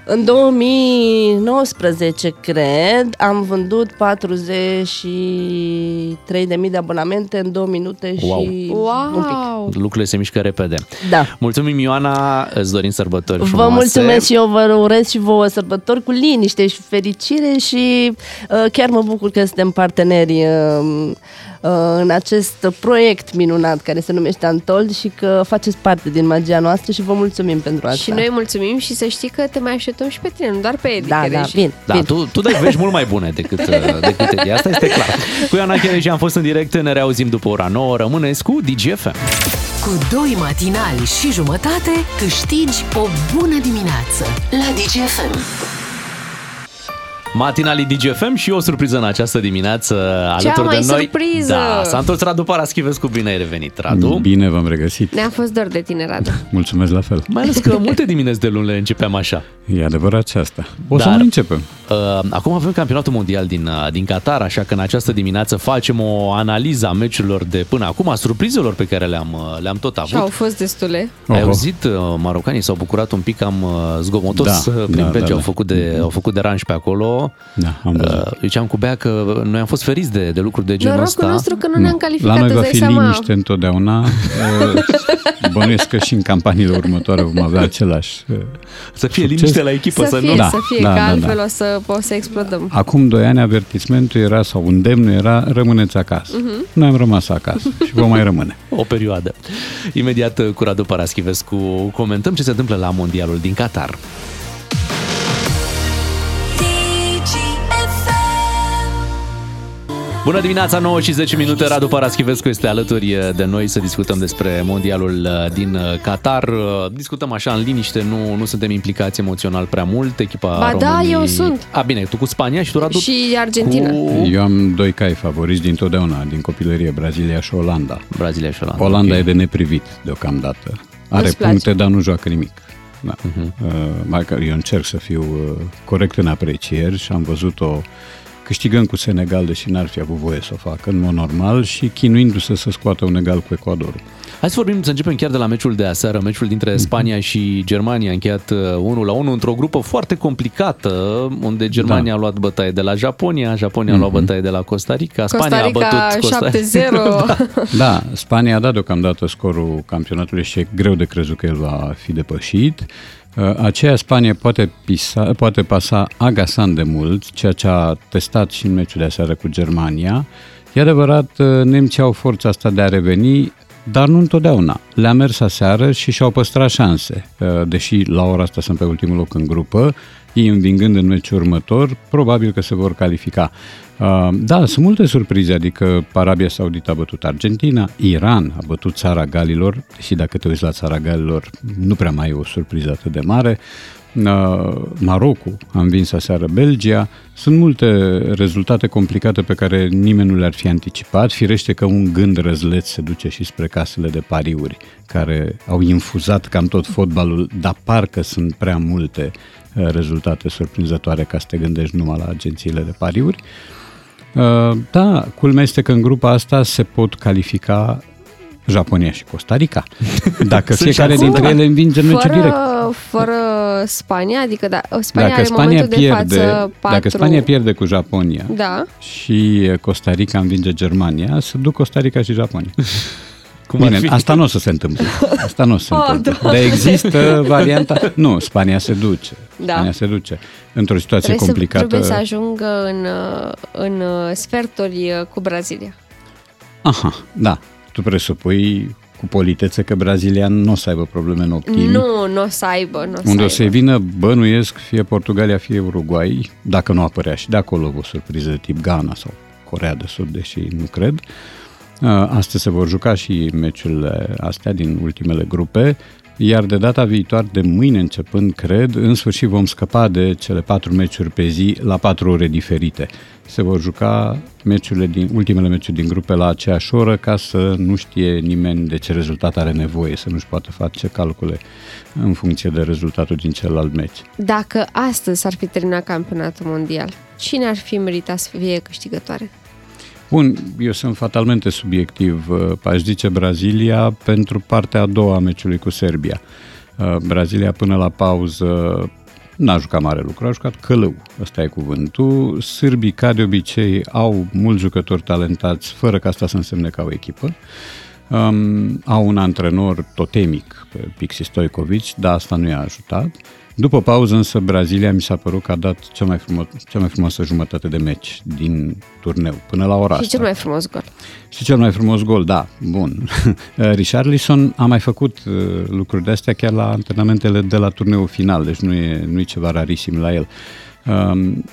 În 2019, cred, am vândut 43.000 de abonamente în 2 minute și Wow. un pic. Wow! Lucrurile se mișcă repede. Da. Mulțumim, Ioana, îți dorim sărbători Vă frumoase. mulțumesc și eu vă urez și vouă sărbători cu liniște și fericire și uh, chiar mă bucur că suntem parteneri uh, uh, în acest proiect minunat care se numește Antold și că faceți parte din magia noastră și vă mulțumim pentru asta. Și noi mulțumim și să știi că te mai așteptăm și pe tine, nu doar pe Edi. Da, care da, ești- bine, Da, bine. tu, tu dai vești mult mai bune decât, uh, decât Edi, asta este clar. Cu Ioana Chereji am fost în direct, ne reauzim după ora 9, rămâneți cu DGFM. Cu doi matinali și jumătate câștigi o bună dimineață la DGFM. Matinalii DGFM și o surpriză în această dimineață alături mai de noi. surpriză! Da, s-a întors Radu Paraschivescu, bine ai revenit, Radu. Bine v-am regăsit. Ne-a fost dor de tine, Radu. Mulțumesc la fel. Mai ales că multe dimineți de luni le începeam așa. E adevărat și asta. O să Dar- mai începem. Uh, acum avem campionatul mondial din, uh, din Qatar, așa că în această dimineață facem o analiză a meciurilor de până acum, a surprizelor pe care le-am, uh, le-am tot avut. Și au fost destule. Ai Oho. auzit, uh, marocanii s-au bucurat un pic cam uh, zgomotos Da, uh, prin da, Belgia, da, au, da. făcut de, au făcut deranj pe acolo. Da, am văzut. Uh, ziceam cu Bea că noi am fost feriți de, de lucruri de genul Norocul ăsta. nostru că nu ne-am calificat, La noi îți va dai fi seama. liniște întotdeauna. Uh, Bănuiesc că și în campaniile următoare vom avea același uh, Să fie succes. liniște la echipă, Să să, fie, nu... Da, să fie, da, că da, altfel da. o să, o să explodăm. Acum doi ani avertismentul era sau îndemnul era rămâneți acasă. Mhm. Noi am rămas acasă și vom mai rămâne. O perioadă. Imediat uh, cu Radu Paraschivescu comentăm ce se întâmplă la Mondialul din Qatar. Bună dimineața, 9 și 10 minute. Radu Paraschivescu este alături de noi să discutăm despre mondialul uh, din Qatar. Uh, Discutăm așa în liniște, nu, nu suntem implicați emoțional prea mult. Echipa Ba da, României... eu sunt. A, bine, tu cu Spania și tu, Radu, Și Argentina. cu Eu am doi cai favoriți dintotdeauna, din copilărie, Brazilia și Olanda. Brazilia și Olanda. Olanda ok. e de neprivit deocamdată. Are Îți place? puncte, dar nu joacă nimic. Da. Mhm. Uh-huh. Uh, mai că eu încerc să fiu uh, corect în aprecieri și am văzut-o câștigând cu Senegal, deși n-ar fi avut voie să o facă în mod normal și chinuindu-se să scoată un egal cu Ecuadorul. Hai să vorbim, să începem chiar de la meciul de aseară, meciul dintre Spania și Germania, încheiat uh, 1 la 1 într-o grupă foarte complicată, unde Germania Da. a luat bătaie de la Japonia, Japonia a luat bătaie de la Costa Rica, Costa Spania a Rica bătut Costa 7-0. Da, Spania a dat deocamdată scorul campionatului și e greu de crezut că el va fi depășit. Uh, Aceea Spania poate, pisa, poate pasa agasan de mult, ceea ce a testat și în meciul de aseară cu Germania. E adevărat, uh, nemții au forța asta de a reveni, dar nu întotdeauna. Le-a mers aseară și și-au păstrat șanse, uh, deși la ora asta sunt pe ultimul loc în grupă, ei învingând în meciul următor, probabil că se vor califica. Uh, Da, sunt multe surprize, adică Arabia Saudită a bătut Argentina, Iran a bătut țara Galilor, și dacă te uiți la țara Galilor, nu prea mai e o surpriză atât de mare. Uh, Marocul a învins aseară Belgia. Sunt multe rezultate complicate pe care nimeni nu le-ar fi anticipat. Firește că un gând răzleț se duce și spre casele de pariuri, care au infuzat cam tot fotbalul, dar parcă sunt prea multe uh, rezultate surprinzătoare ca să te gândești numai la agențiile de pariuri. Uh, Da, culmea este că în grupa asta se pot califica Japonia și Costa Rica. Dacă Sunt fiecare și acolo. dintre ele învinge în meciul Fără, direct. fără Spania, adică da, Spania Dacă are în Spania, momentul de pierde, față 4... dacă Spania pierde cu Japonia Da, și Costa Rica învinge Germania, se duc Costa Rica și Japonia. Cum ar Bine, fi? asta nu o să se întâmple. Asta nu o să se Oh, întâmple. da. Dar există varianta... Nu, Spania se duce. Da. Spania se duce. Într-o situație trebuie să, complicată. trebuie să ajungă în, uh, în uh, sferturi uh, cu Brazilia. Aha, da. Tu presupui cu politețe că Brazilia nu o să aibă probleme în optimi. Nu, nu o să aibă, nu o să Unde o aibă. să-i vină, bănuiesc, fie Portugalia, fie Uruguay, dacă nu apărea și de acolo o surpriză de tip Ghana sau Corea de Sud, deși nu cred. Uh, Astăzi se vor juca și meciurile astea din ultimele grupe, iar de data viitoare, de mâine începând, cred, în sfârșit vom scăpa de cele patru meciuri pe zi la patru ore diferite. Se vor juca meciurile din, ultimele meciuri din grupe la aceeași oră ca să nu știe nimeni de ce rezultat are nevoie, să nu-și poată face calcule în funcție de rezultatul din celălalt meci. Dacă astăzi s-ar fi terminat campionatul mondial, cine ar fi meritat să fie câștigătoare? Bun, eu sunt fatalmente subiectiv. Uh, Aș zice Brazilia pentru partea a doua a meciului cu Serbia. Uh, Brazilia până la pauză n-a jucat mare lucru, a jucat călău, ăsta e cuvântul. Sârbii, ca de obicei, au mulți jucători talentați, fără ca asta să însemne ca o echipă. Um, au un antrenor totemic, pe Pixi Stoicovici, dar asta nu i-a ajutat. După pauză însă Brazilia mi s-a părut că a dat cea mai, frumo- cea mai frumoasă jumătate de meci din turneu, până la ora Și asta. cel mai frumos gol. Și cel mai frumos gol, da, bun. Richarlison a mai făcut uh, lucruri de astea chiar la antrenamentele de la turneul final, deci nu e, nu e ceva rarisim la el. Um,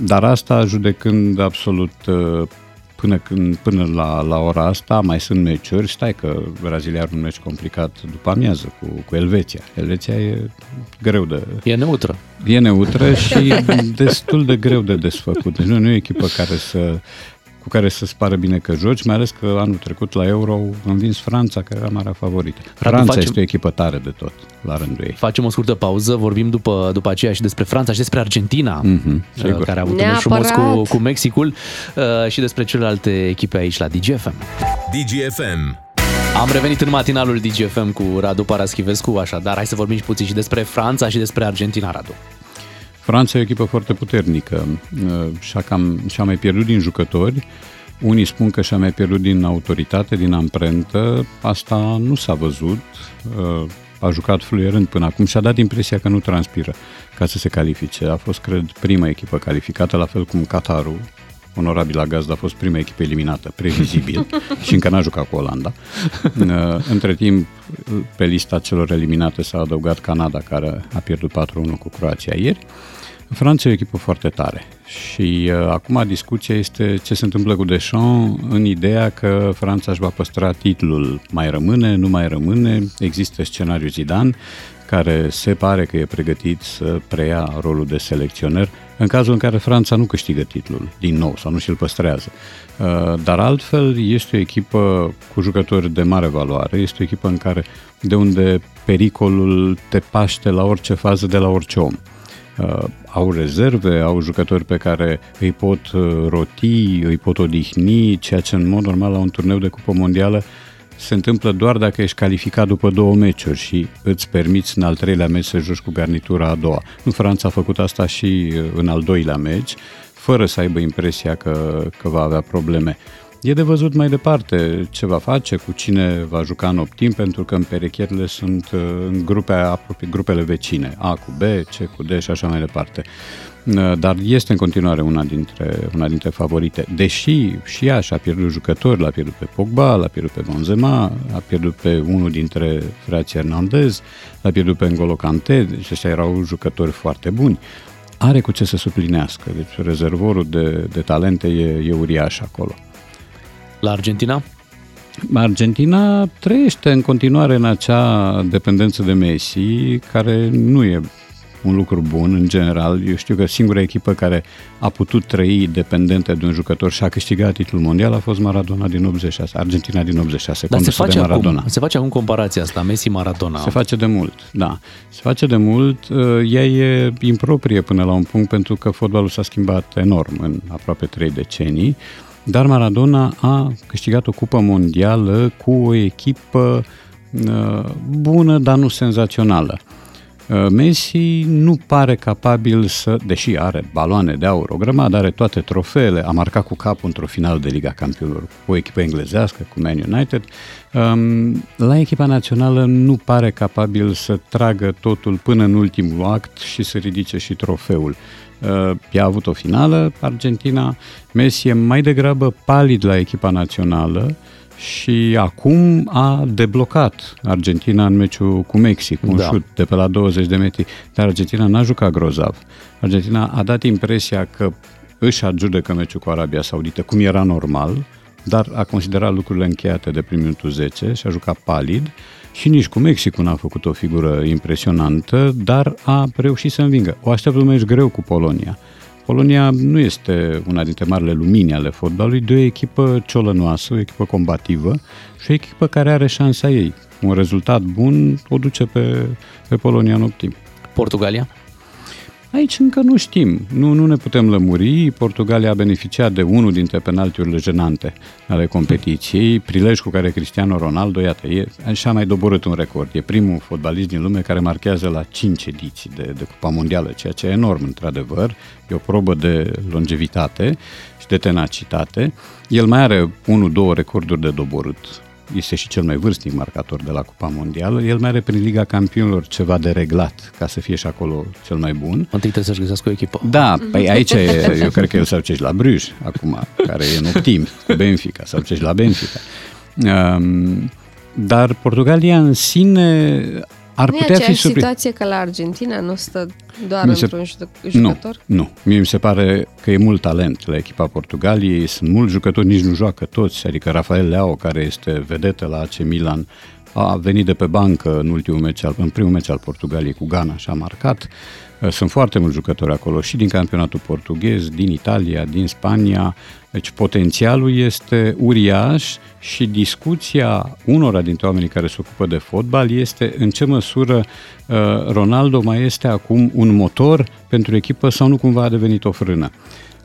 dar asta judecând absolut uh, până, când, până la, la ora asta mai sunt meciuri, stai că Brazilia are un meci complicat după amiază cu, cu Elveția. Elveția e greu de... E neutră. E neutră și destul de greu de desfăcut. Deci nu, nu e o echipă care să cu care să-ți pară bine că joci, mai ales că anul trecut la Euro am învins Franța, care era marea favorită. Franța facem... este o echipă tare de tot, la rândul ei. Facem o scurtă pauză, vorbim după, după aceea și despre Franța și despre Argentina, mm-hmm, sigur. care a avut un frumos cu, cu Mexicul uh, și despre celelalte echipe aici la DGFM. DGFM. Am revenit în matinalul DGFM cu Radu Paraschivescu, așadar hai să vorbim și puțin și despre Franța și despre Argentina, Radu. Franța e o echipă foarte puternică uh, și-a, cam, și-a mai pierdut din jucători. Unii spun că și-a mai pierdut din autoritate, din amprentă. Asta nu s-a văzut. Uh, a jucat fluierând până acum și a dat impresia că nu transpiră ca să se califice. A fost, cred, prima echipă calificată, la fel cum Qatarul, la gazdă, a fost prima echipă eliminată, previzibil, și încă n-a jucat cu Olanda. Uh, între timp, pe lista celor eliminate s-a adăugat Canada, care a pierdut 4-1 cu Croația ieri. Franța e o echipă foarte tare și uh, acum discuția este ce se întâmplă cu Deschamps în ideea că Franța își va păstra titlul. Mai rămâne, nu mai rămâne, există scenariul Zidane care se pare că e pregătit să preia rolul de selecționer în cazul în care Franța nu câștigă titlul din nou sau nu și-l păstrează. Uh, dar altfel este o echipă cu jucători de mare valoare, este o echipă în care de unde pericolul te paște la orice fază de la orice om uh, au rezerve, au jucători pe care îi pot uh, roti, îi pot odihni, ceea ce în mod normal la un turneu de cupă mondială se întâmplă doar dacă ești calificat după două meciuri și îți permiți în al treilea meci să joci cu garnitura a doua. Nu, Franța a făcut asta și uh, în al doilea meci, fără să aibă impresia că, că va avea probleme. E de văzut mai departe ce va face, cu cine va juca în optim, pentru că în perechetele sunt uh, în grupe aproape, grupele vecine, A cu B, C cu D și așa mai departe. Uh, dar este în continuare una dintre, una dintre favorite, deși și ea și-a pierdut jucători, l-a pierdut pe Pogba, l-a pierdut pe Benzema, a pierdut pe unul dintre frații Hernandez, l-a pierdut pe N'Golo Kanté, deci ăștia erau jucători foarte buni. Are cu ce să suplinească, deci rezervorul de, de talente e, e uriaș acolo. La Argentina? Argentina trăiește în continuare în acea dependență de Messi, care nu e un lucru bun în general. Eu știu că singura echipă care a putut trăi dependentă de un jucător și a câștigat titlul mondial a fost Maradona din 86, Argentina din 86, Dar se face, de Maradona. Acum, se face acum comparația asta, Messi-Maradona. Se face de mult, da. Se face de mult. Uh, ea e improprie până la un punct pentru că fotbalul s-a schimbat enorm în aproape trei decenii. Dar Maradona a câștigat o cupă mondială cu o echipă uh, bună, dar nu senzațională. Uh, Messi nu pare capabil să, deși are baloane de aur, o grămadă, are toate trofeele, a marcat cu capul într-o finală de Liga Campionilor. Cu o echipă englezească, cu Man United, um, la echipa națională nu pare capabil să tragă totul până în ultimul act și să ridice și trofeul. Uh, ea a avut o finală, Argentina, Messi e mai degrabă palid la echipa națională, și acum a deblocat Argentina în meciul cu Mexic, un da. șut de pe la 20 de metri, dar Argentina n-a jucat grozav. Argentina a dat impresia că își adjudecă meciul cu Arabia Saudită, cum era normal, dar a considerat lucrurile încheiate de prin minutul 10 și a jucat palid și nici cu Mexicul n-a făcut o figură impresionantă, dar a reușit să învingă. O așteaptă un meci greu cu Polonia. Polonia nu este una dintre marile lumini ale fotbalului, de o echipă ciolănoasă, o echipă combativă și o echipă care are șansa ei. Un rezultat bun o duce pe, pe Polonia în optim. Portugalia? Aici încă nu știm, nu, nu ne putem lămuri. Portugalia a beneficiat de unul dintre penaltiurile jenante ale competiției, prilej cu care Cristiano Ronaldo, iată, e, și-a mai doborât un record. E primul fotbalist din lume care marchează la 5 ediții de, de Cupa Mondială, ceea ce e enorm, într-adevăr. E o probă de longevitate și de tenacitate. El mai are unul, două recorduri de doborât este și cel mai vârstnic marcator de la Cupa Mondială. El mai are prin Liga Campionilor ceva de reglat ca să fie și acolo cel mai bun. Întâi trebuie să-și găsească o echipă. Da, păi aici e, eu cred că el s-a la Bruges acum, care e în optim cu Benfica, sau la Benfica. Um, dar Portugalia în sine ar nu putea e fi aceeași surprins. situație ca la Argentina, nu stă doar Mi se- într-un jucă- jucător? Nu, nu. Mie mi se pare că e mult talent la echipa Portugaliei, sunt mulți jucători, nici nu joacă toți, adică Rafael Leao, care este vedetă la AC Milan, a venit de pe bancă în, ultimul meci al, în primul meci al Portugaliei cu Ghana și a marcat. Sunt foarte mulți jucători acolo și din campionatul portughez, din Italia, din Spania. Deci potențialul este uriaș și discuția unora dintre oamenii care se ocupă de fotbal este în ce măsură uh, Ronaldo mai este acum un motor pentru echipă sau nu cumva a devenit o frână.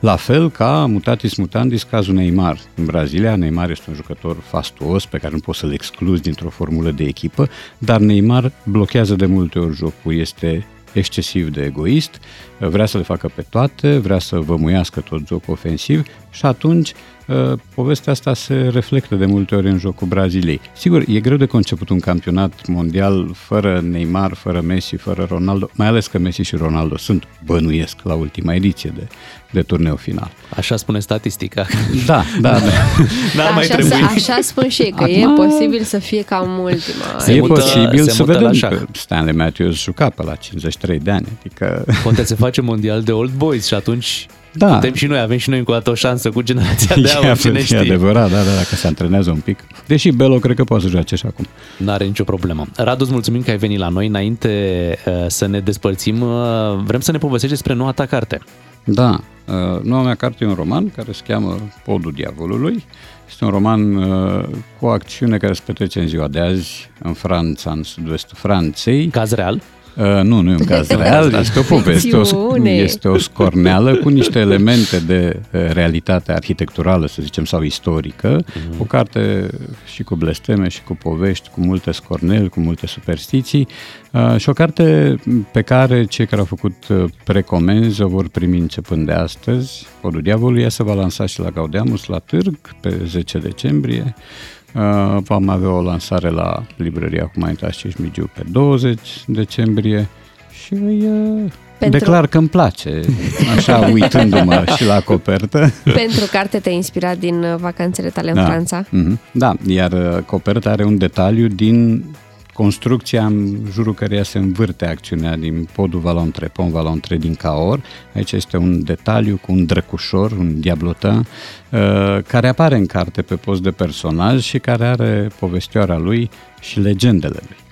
La fel ca mutatis mutandis cazul Neymar. În Brazilia, Neymar este un jucător fastuos pe care nu poți să-l excluzi dintr-o formulă de echipă, dar Neymar blochează de multe ori jocul, este excesiv de egoist, vrea să le facă pe toate, vrea să vămuiască tot jocul ofensiv și atunci uh, povestea asta se reflectă de multe ori în jocul Braziliei. Sigur, e greu de conceput un campionat mondial fără Neymar, fără Messi, fără Ronaldo, mai ales că Messi și Ronaldo sunt bănuiesc la ultima ediție de, de turneu final. Așa spune statistica. Da, da, da. N-ar mai așa, trebui. așa spun și ei, că e posibil să fie cam ultima. Se e mută- posibil se să mută la vedem șah. că Stanley Matthews juca pe la 53 de ani, adică... Poate se face mondial de old boys și atunci Da. putem și noi, avem și noi încă o dată o șansă cu generația de E aur, cine e știe. adevărat, da, da, dacă se antrenează un pic. Deși Belo cred că poate să joace și acum. N-are nicio problemă. Radu, îți mulțumim că ai venit la noi. Înainte uh, să ne despărțim, uh, vrem să ne povestești despre noua ta carte. Da, uh, noua mea carte e un roman care se cheamă Podul Diavolului. Este un roman uh, cu o acțiune care se petrece în ziua de azi în Franța, în sud-vestul Franței. Caz real? Uh, nu, nu e un caz real, este o poveste, o, Ficțiune. este o scorneală cu niște elemente de uh, realitate arhitecturală, să zicem, sau istorică. O carte și cu blesteme și cu povești, cu multe scorneli, cu multe superstiții uh, și o carte pe care cei care au făcut uh, precomenzi o vor primi începând de astăzi. Podul Diavolului ea se va lansa și la Gaudeamus la Târg pe 10 decembrie. Uh, vom avea o lansare la librăria cu mai și Migiu pe 20 decembrie și îi uh, Pentru- declar că îmi place, așa uitându-mă și la copertă. Pentru carte te-ai inspirat din uh, vacanțele tale în da. Franța? Mhm. Da, iar uh, coperta are un detaliu din construcția în jurul căreia se învârte acțiunea din podul Valon 3, pont Valon 3 din Caor. Aici este un detaliu cu un drăcușor, un diablotin, uh, care apare în carte pe post de personaj și care are povestioara lui și legendele lui.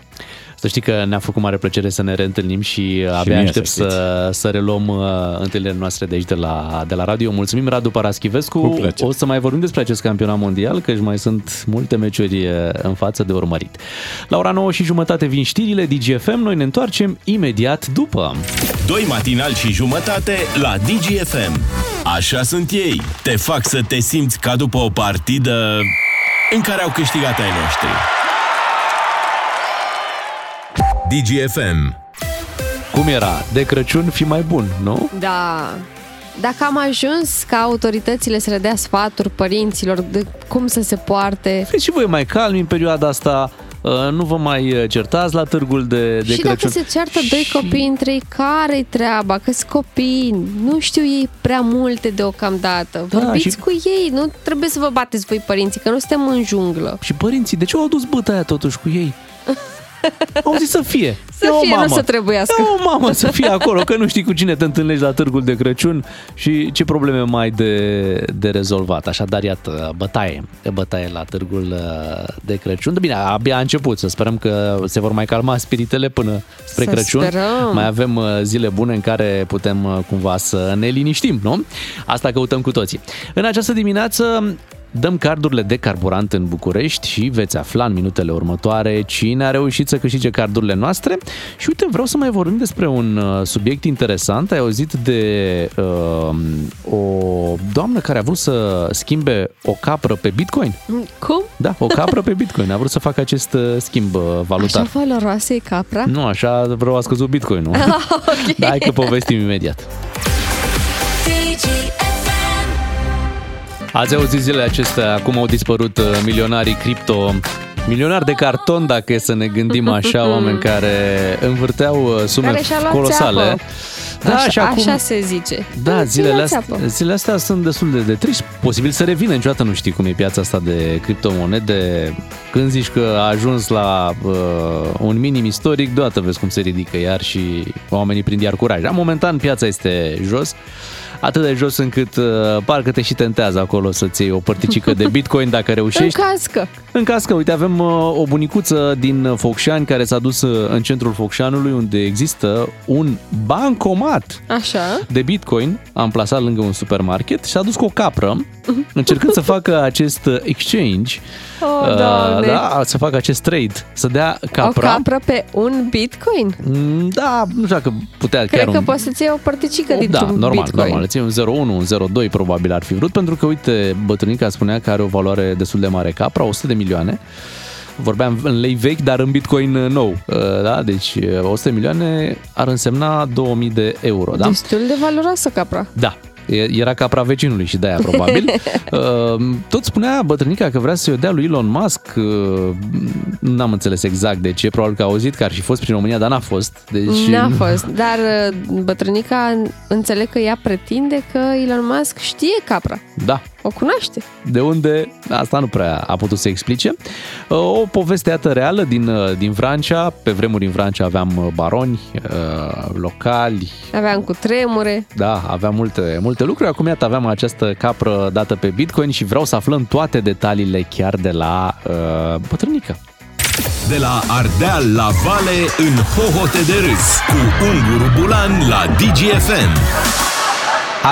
Să știi că ne-a făcut mare plăcere să ne reîntâlnim și abia mie, aștept să să, să reluăm uh, întâlnirile noastre de aici de la, de la radio. Mulțumim, Radu Paraschivescu. Cu plăcere. O să mai vorbim despre acest campionat mondial, că mai sunt multe meciuri uh, în față de urmărit. La ora 9 și jumătate vin știrile DGFM. Noi ne întoarcem imediat după. Doi matinal și jumătate la DGFM. Așa sunt ei. Te fac să te simți ca după o partidă în care au câștigat ai noștri. DGFM. Cum era? De Crăciun fi mai bun, nu? Da. Dacă am ajuns ca autoritățile să le dea sfaturi părinților de cum să se poarte Fiți și voi mai calmi în perioada asta, uh, nu vă mai uh, certați la târgul de, de și Crăciun. dacă se ceartă doi copii între ei, care-i treaba? că copii, nu știu ei prea multe deocamdată. Da, Vorbiți și- cu ei, nu trebuie să vă bateți voi părinții, că nu suntem în junglă. Și părinții, de ce au adus băta aia totuși cu ei? Au zis să fie. Să E o fie, nu mamă. să trebuiască. E o mamă să fie acolo, că nu știi cu cine te întâlnești la târgul de Crăciun și ce probleme mai de, de rezolvat. Așadar, iată, bătaie, bătaie la târgul uh, de Crăciun. De bine, abia a început, să sperăm că se vor mai calma spiritele până spre Să Crăciun. sperăm. Mai avem uh, zile bune în care putem uh, cumva să ne liniștim, nu? Asta căutăm cu toții. În această dimineață Dăm cardurile de carburant în București și veți afla în minutele următoare cine a reușit să câștige cardurile noastre. Și uite, vreau să mai vorbim despre un uh, subiect interesant. Ai auzit de uh, o doamnă care a vrut să schimbe o capră pe Bitcoin? Cum? Da, o capră pe Bitcoin. A vrut să facă acest uh, schimb uh, valutar. Așa valoroasă e capra? Nu, așa vreau a scăzut Bitcoin-ul. ok. Da, hai că povestim imediat. Ați auzit zilele acestea cum au dispărut uh, milionarii cripto Milionari de carton, dacă e să ne gândim așa, oameni care învârteau uh, sume Care și-au luat colosale. țeapă. Da, așa, și acum- așa se zice. Da, Ți-l zilele la astea, țeapă. zilele astea sunt destul de, de triști. Posibil să revină, niciodată nu știi cum e piața asta de criptomonede. Când zici că a ajuns la uh, un minim istoric, deodată vezi cum se ridică iar și oamenii prind iar curaj. Dar momentan piața este jos, atât de jos încât uh, parcă te și tentează acolo să-ți iei o părticică de bitcoin dacă În reușești. caz că. În caz că, uite, avem uh, o bunicuță din Focșani care s-a dus uh, în centrul Focșanului unde există un bancomat Așa. de bitcoin, am plasat lângă un supermarket și s-a dus cu o capră, încercând să facă acest uh, exchange, Oh, uh, Doamne. da, să facă acest trade, să dea capra. O capră pe un bitcoin? Mm, Da, nu știu dacă putea Cred chiar că un... poți să-ți iei o părticică Da, dintr-un normal, bitcoin. normal. Ți un 01, un 02 probabil ar fi vrut, pentru că, uite, bătrânica spunea că are o valoare destul de mare capra, 100 de milioane. Vorbeam în lei vechi, dar în bitcoin uh, nou. Uh, Da? Deci uh, 100 de milioane ar însemna 2000 de euro. Da? Destul de valoroasă capra. Da, e- era capra vecinului și de-aia probabil. Uh, Tot spunea bătrânica că vrea să-i o dea lui Elon Musk. Uh, N-am înțeles exact de ce. Probabil că a auzit că ar fi fost prin România, dar n-a fost. Deci, N-a fost, dar uh, bătrânica înțeleg că ea pretinde că Elon Musk știe capra. Da, O cunoaște. De unde? Asta nu prea a putut să explice. Uh, O poveste iată reală din, uh, din Vrancea. Pe vremuri în Vrancea aveam uh, baroni uh, locali, Aveam cu tremure. da, aveam multe, multe lucruri. Acum iată aveam această capră dată pe Bitcoin și vreau să aflăm toate detaliile chiar de la uh, bătrânică. De la Ardeal la Vale în hohote de râs cu Unguru Bulan la DGFM.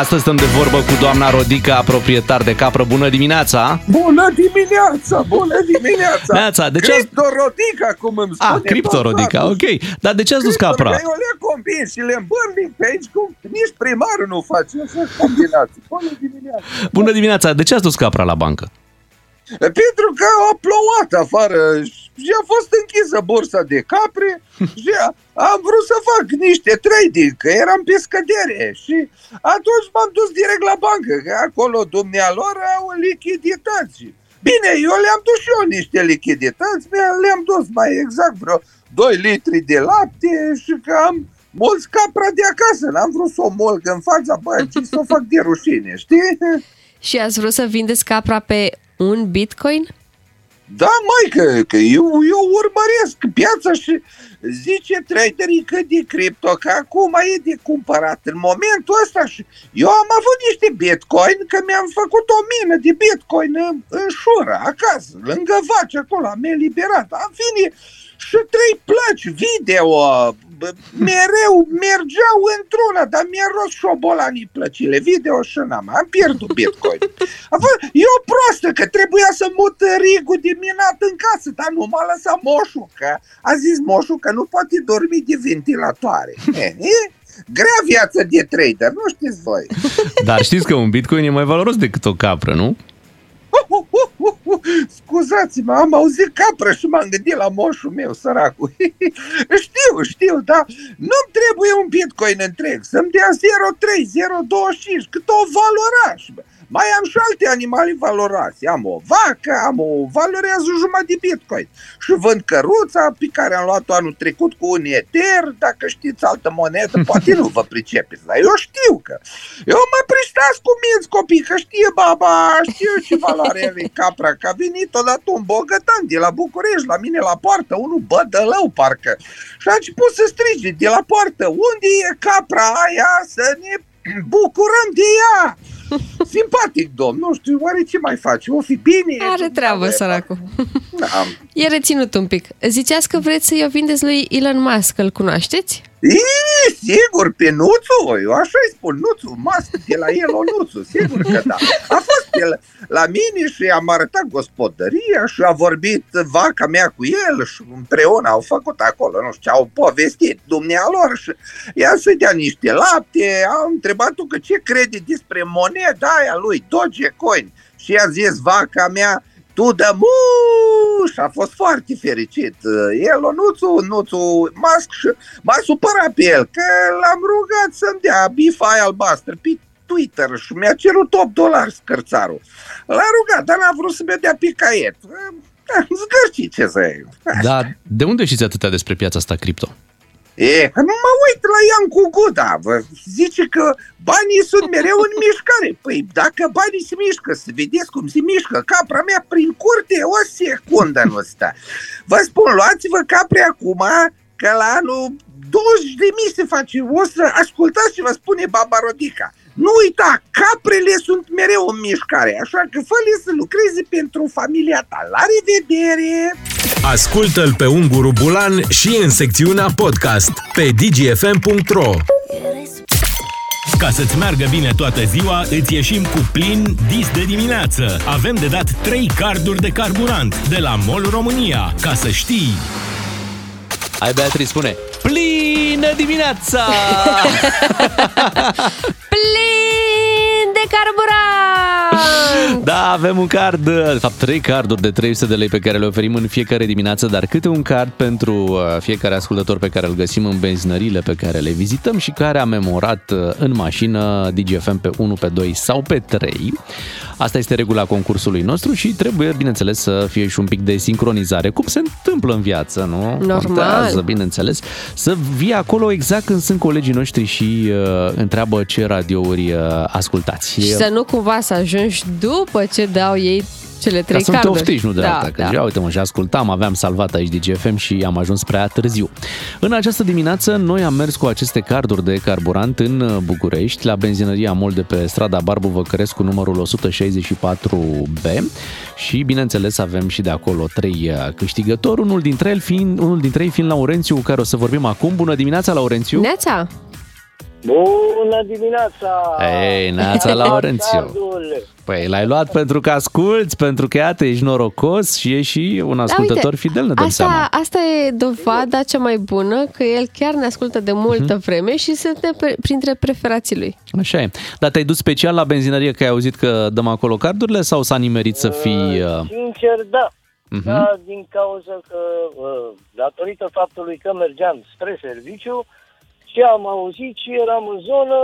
Astăzi stăm de vorbă cu doamna Rodica, proprietar de capră. Bună dimineața! Bună dimineața, bună dimineața! Neața, de ce ați- Criptorodica, cum îmi spune Ah, criptorodica, tot ok. Dar de ce ați dus capra? Criptorodica, Eu le convins și le îmbârnic pe aici, cum nici primarul nu face așa combinații. Bună dimineața! Bună dimineața! De ce ați dus capra la bancă? Pentru că a plouat afară și a fost închisă bursa de capre și a- am vrut să fac niște trading, că eram pe scădere și atunci m-am dus direct la bancă, că acolo dumnealor au lichidități. Bine, eu le-am dus și eu niște lichidități, mi- le-am dus mai exact vreo 2 litri de lapte și că am mulți capra de acasă, n-am vrut să o molg în fața băncii, să o fac de rușine, știi? Și ați vrut să vindeți capra pe un bitcoin? Da, mai că, că eu, eu urmăresc piața și zice traderii că de cripto, că acum e de cumpărat în momentul ăsta și eu am avut niște bitcoin, că mi-am făcut o mină de bitcoin în, în șură, acasă, lângă vaci, acolo, am eliberat, am fine și trei plăci video, bă, mereu mergeau într-una, dar mi-a rost șobolanii plăcile video și n-am, am pierdut bitcoin. A fost, e o proastă că trebuia să mut rigul de minat în casă, dar nu m-a lăsat moșul, că a zis moșul că nu poate dormi de ventilatoare. E, e? Grea viață de trader, nu știți voi. Dar știți că un bitcoin e mai valoros decât o capră, nu? Scuzați-mă, am auzit caprăș și m-am gândit la moșul meu, săracul. știu, știu, dar nu-mi trebuie un bitcoin întreg, să-mi dea 0,3, 0,25, cât o valoraș. bă. Mai am și alte animale valoroase. Am o vacă, am o valorează jumătate de bitcoin. Și vând căruța pe care am luat-o anul trecut cu un eter, dacă știți altă monedă, poate nu vă pricepeți, dar eu știu că. Eu mă pristați cu minți copii, că știe baba, știu ce valoare are capra, că a venit odată un bogătan de la București, la mine la poartă, unul bădălău parcă. Și a început să strige de la poartă, unde e capra aia să ne bucurăm de ea? Simpatic, domn, nu știu, oare ce mai face? O fi bine? Are treabă, săracul. Am. E reținut un pic. Ziceați că vreți să-i o vindeți lui Elon Musk, îl cunoașteți? Ii, sigur, pe Nuțu, eu așa îi spun, Nuțu, mască de la el, o Nuțu, sigur că da. A fost pe la, la mine și am arătat gospodăria și a vorbit vaca mea cu el și împreună au făcut acolo, nu știu, au povestit dumnealor și i-a să dea niște lapte, am întrebat-o că ce crede despre moneda aia lui, Dogecoin și i-a zis vaca mea, tu de muș! A fost foarte fericit. El, Nuțu, Nuțu Musk și m-a supărat pe el că l-am rugat să-mi dea bifa aia albastră pe Twitter și mi-a cerut 8 dolari scărțarul. L-a rugat, dar n-a vrut să-mi dea pe caiet. Zgârci ce să iei. Dar de unde știți atâtea despre piața asta cripto? E, că nu mă uit la Ian cu Guda, vă zice că banii sunt mereu în mișcare. Păi dacă banii se mișcă, să vedeți cum se mișcă capra mea prin curte, o secundă nu stă. Vă spun, luați-vă capre acum, că la anul 20 de mii se face. O să ascultați ce vă spune Baba Rodica. Nu uita, caprele sunt mereu în mișcare, așa că fă să lucreze pentru familia ta. La revedere! Ascultă-l pe Unguru Bulan și în secțiunea podcast pe dgfm.ro ca să-ți meargă bine toată ziua, îți ieșim cu plin dis de dimineață. Avem de dat 3 carduri de carburant de la MOL România, ca să știi. Hai, Beatrice, spune Plină dimineața! Plin de carburant! Da, avem un card, de fapt trei carduri de 300 de lei pe care le oferim în fiecare dimineață, dar câte un card pentru uh, fiecare ascultător pe care îl găsim în benzinările pe care le vizităm și care a memorat uh, în mașină DGFM pe 1, pe 2 sau pe 3. Asta este regula concursului nostru și trebuie, bineînțeles, să fie și un pic de sincronizare, cum se întâmplă în viață, nu? Normal. Contează, bineînțeles, să vii acolo exact când sunt colegii noștri și uh, întreabă ce radiouri uh, ascultați. Și să nu cumva să ajungi după ce dau ei cele trei Ca să nu te carduri. oftici, nu de da, alta. Că da. da. uite mă, și ascultam, aveam salvat aici DGFM și am ajuns prea târziu. În această dimineață, noi am mers cu aceste carduri de carburant în București, la benzinăria Mol de pe strada Barbu Văcărescu, numărul 164B și, bineînțeles, avem și de acolo trei uh, câștigători, unul dintre, el fiind, unul dintre ei fiind Laurențiu, cu care o să vorbim acum. Bună dimineața, Laurențiu! Neața! Bună dimineața! Ei, Neața Laurențiu! Cardul. Păi l-ai luat pentru că asculți, pentru că iată, ești norocos și ești și un ascultător Da, uite, fidel, ne dăm asta, seama. asta e dovada cea mai bună, că el chiar ne ascultă de multă Mhm. vreme și suntem pre- printre preferații lui. Așa e. Dar te-ai dus special la benzinărie că ai auzit că dăm acolo cardurile sau s-a nimerit să fii... Uh... Sincer, da. Mhm. Da, din cauza că, uh, datorită faptului că mergeam spre serviciu și am auzit și eram în zonă,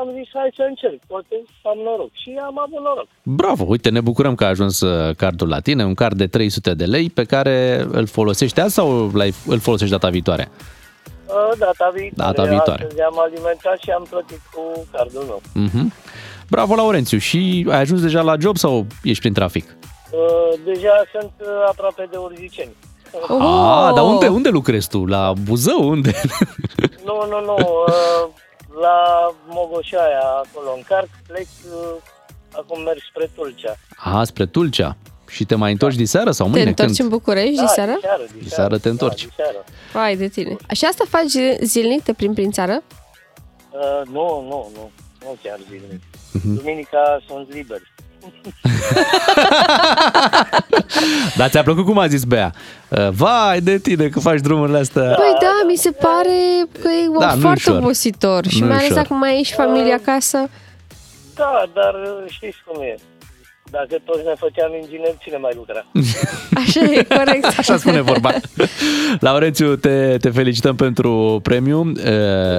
am zis hai să încerc, poate am noroc. Și am avut noroc. Bravo, uite, ne bucurăm că a ajuns uh, cardul la tine, un card de 300 de lei pe care îl folosești azi sau l-ai- îl folosești data viitoare? Uh, Data viitoare. Data viitoare. Astăzi am alimentat și am plătit cu cardul meu. Mhm. Bravo, Laurențiu. Și ai ajuns deja la job sau ești prin trafic? Uh, Deja sunt uh, aproape de Urziceni. Oh! Ah, dar unde, unde lucrezi tu? La Buzău? Unde? Nu, nu, nu. uh, La Mogoșaia, acolo încarc, plec, uh, acum merg spre Tulcea. Ah, spre Tulcea. Și te mai întorci diseară sau Te mâine? întorci în București Da, diseară? diseară, Diseară te întorci. Diseară. Vai de tine. Și asta faci zilnic, te prin prin țară? Uh, nu, nu, nu. Nu chiar zilnic. Mhm. Duminica sunt liber. Dar ți-a plăcut cum a zis Bea? Uh, Vai de tine că faci drumurile astea. Păi da, mi se pare că e Da, nu-i foarte ușor. obositor și Nu-i mai ales ușor. acum ai și familia acasă. Da, dar uh, știți cum e. Dacă toți ne făceam ingineri, cine mai lucra? Așa e, corect. Așa spune vorba. Laurențiu, te, te felicităm pentru premiu. Uh,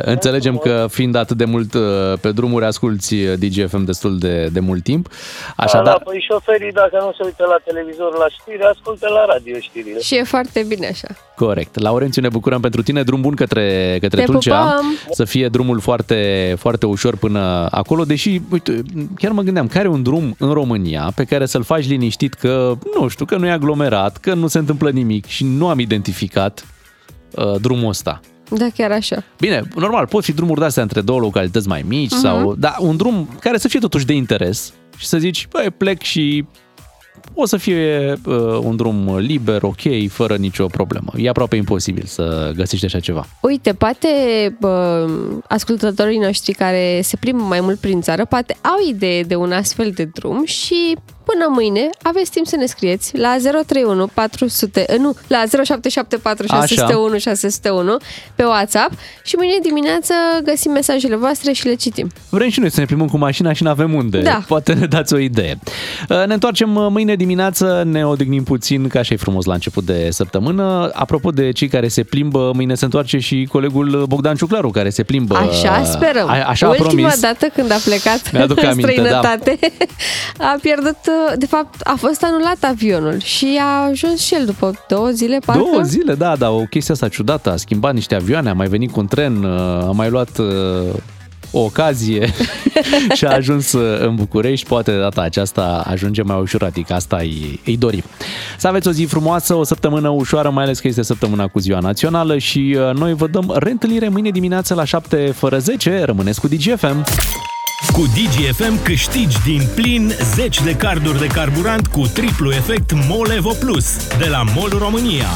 Înțelegem că fiind atât de mult uh, pe drumuri, asculti DGFM destul de, de mult timp. Da, Așadar, păi șoferii, dacă nu se uită la televizor la știri, ascultă la radio știrile. Și e foarte bine așa. corect. Laurențiu, ne bucurăm pentru tine. Drum bun către, către Te Tulcea. pupăm! Să fie drumul foarte, foarte ușor până acolo. Deși, uite, chiar mă gândeam, care e un drum în România pe care să-l faci liniștit că, nu știu, că nu e aglomerat, că nu se întâmplă nimic și nu am identificat uh, drumul ăsta. Da, chiar așa. Bine, normal, pot fi drumuri de-astea între două localități mai mici Mhm. sau... Da, un drum care să fie totuși de interes și să zici, băi, plec și o să fie uh, un drum liber, ok, fără nicio problemă. E aproape imposibil să găsești așa ceva. Uite, poate bă, ascultătorii noștri care se plimbă mai mult prin țară, poate au idee de un astfel de drum și până mâine aveți timp să ne scrieți la 031 400, eh, nu, la 0774 601 601 pe WhatsApp și mâine dimineață găsim mesajele voastre și le citim. Vrem și noi să ne plimbăm cu mașina și nu avem unde. Da. Poate ne dați o idee. Uh, Ne întoarcem uh, mâine dimineață, ne odihnim puțin, ca așa e frumos la început de săptămână. Apropo de cei care se plimbă, mâine se întoarce și colegul Bogdan Ciuclaru, care se plimbă. Așa sperăm. A, așa a Ultima promis. dată când a plecat Mi-aduc în aminte, da. străinătate, a pierdut uh, de fapt, a fost anulat avionul și a ajuns și el după două zile, parcă. Două zile, da, da, o chestie asta ciudată. A schimbat niște avioane, a mai venit cu un tren, uh, a mai luat uh, o ocazie și a ajuns uh, în București. Poate de data aceasta ajunge mai ușor, adică asta îi, îi dorim. Să aveți o zi frumoasă, o săptămână ușoară, mai ales că este săptămâna cu ziua națională și uh, noi vă dăm reîntâlnire mâine dimineață la 7 fără 10. Rămâneți cu DGFM! Cu DGFM câștigi din plin 10 de carduri de carburant cu triplu efect Molevo Plus de la MOL România.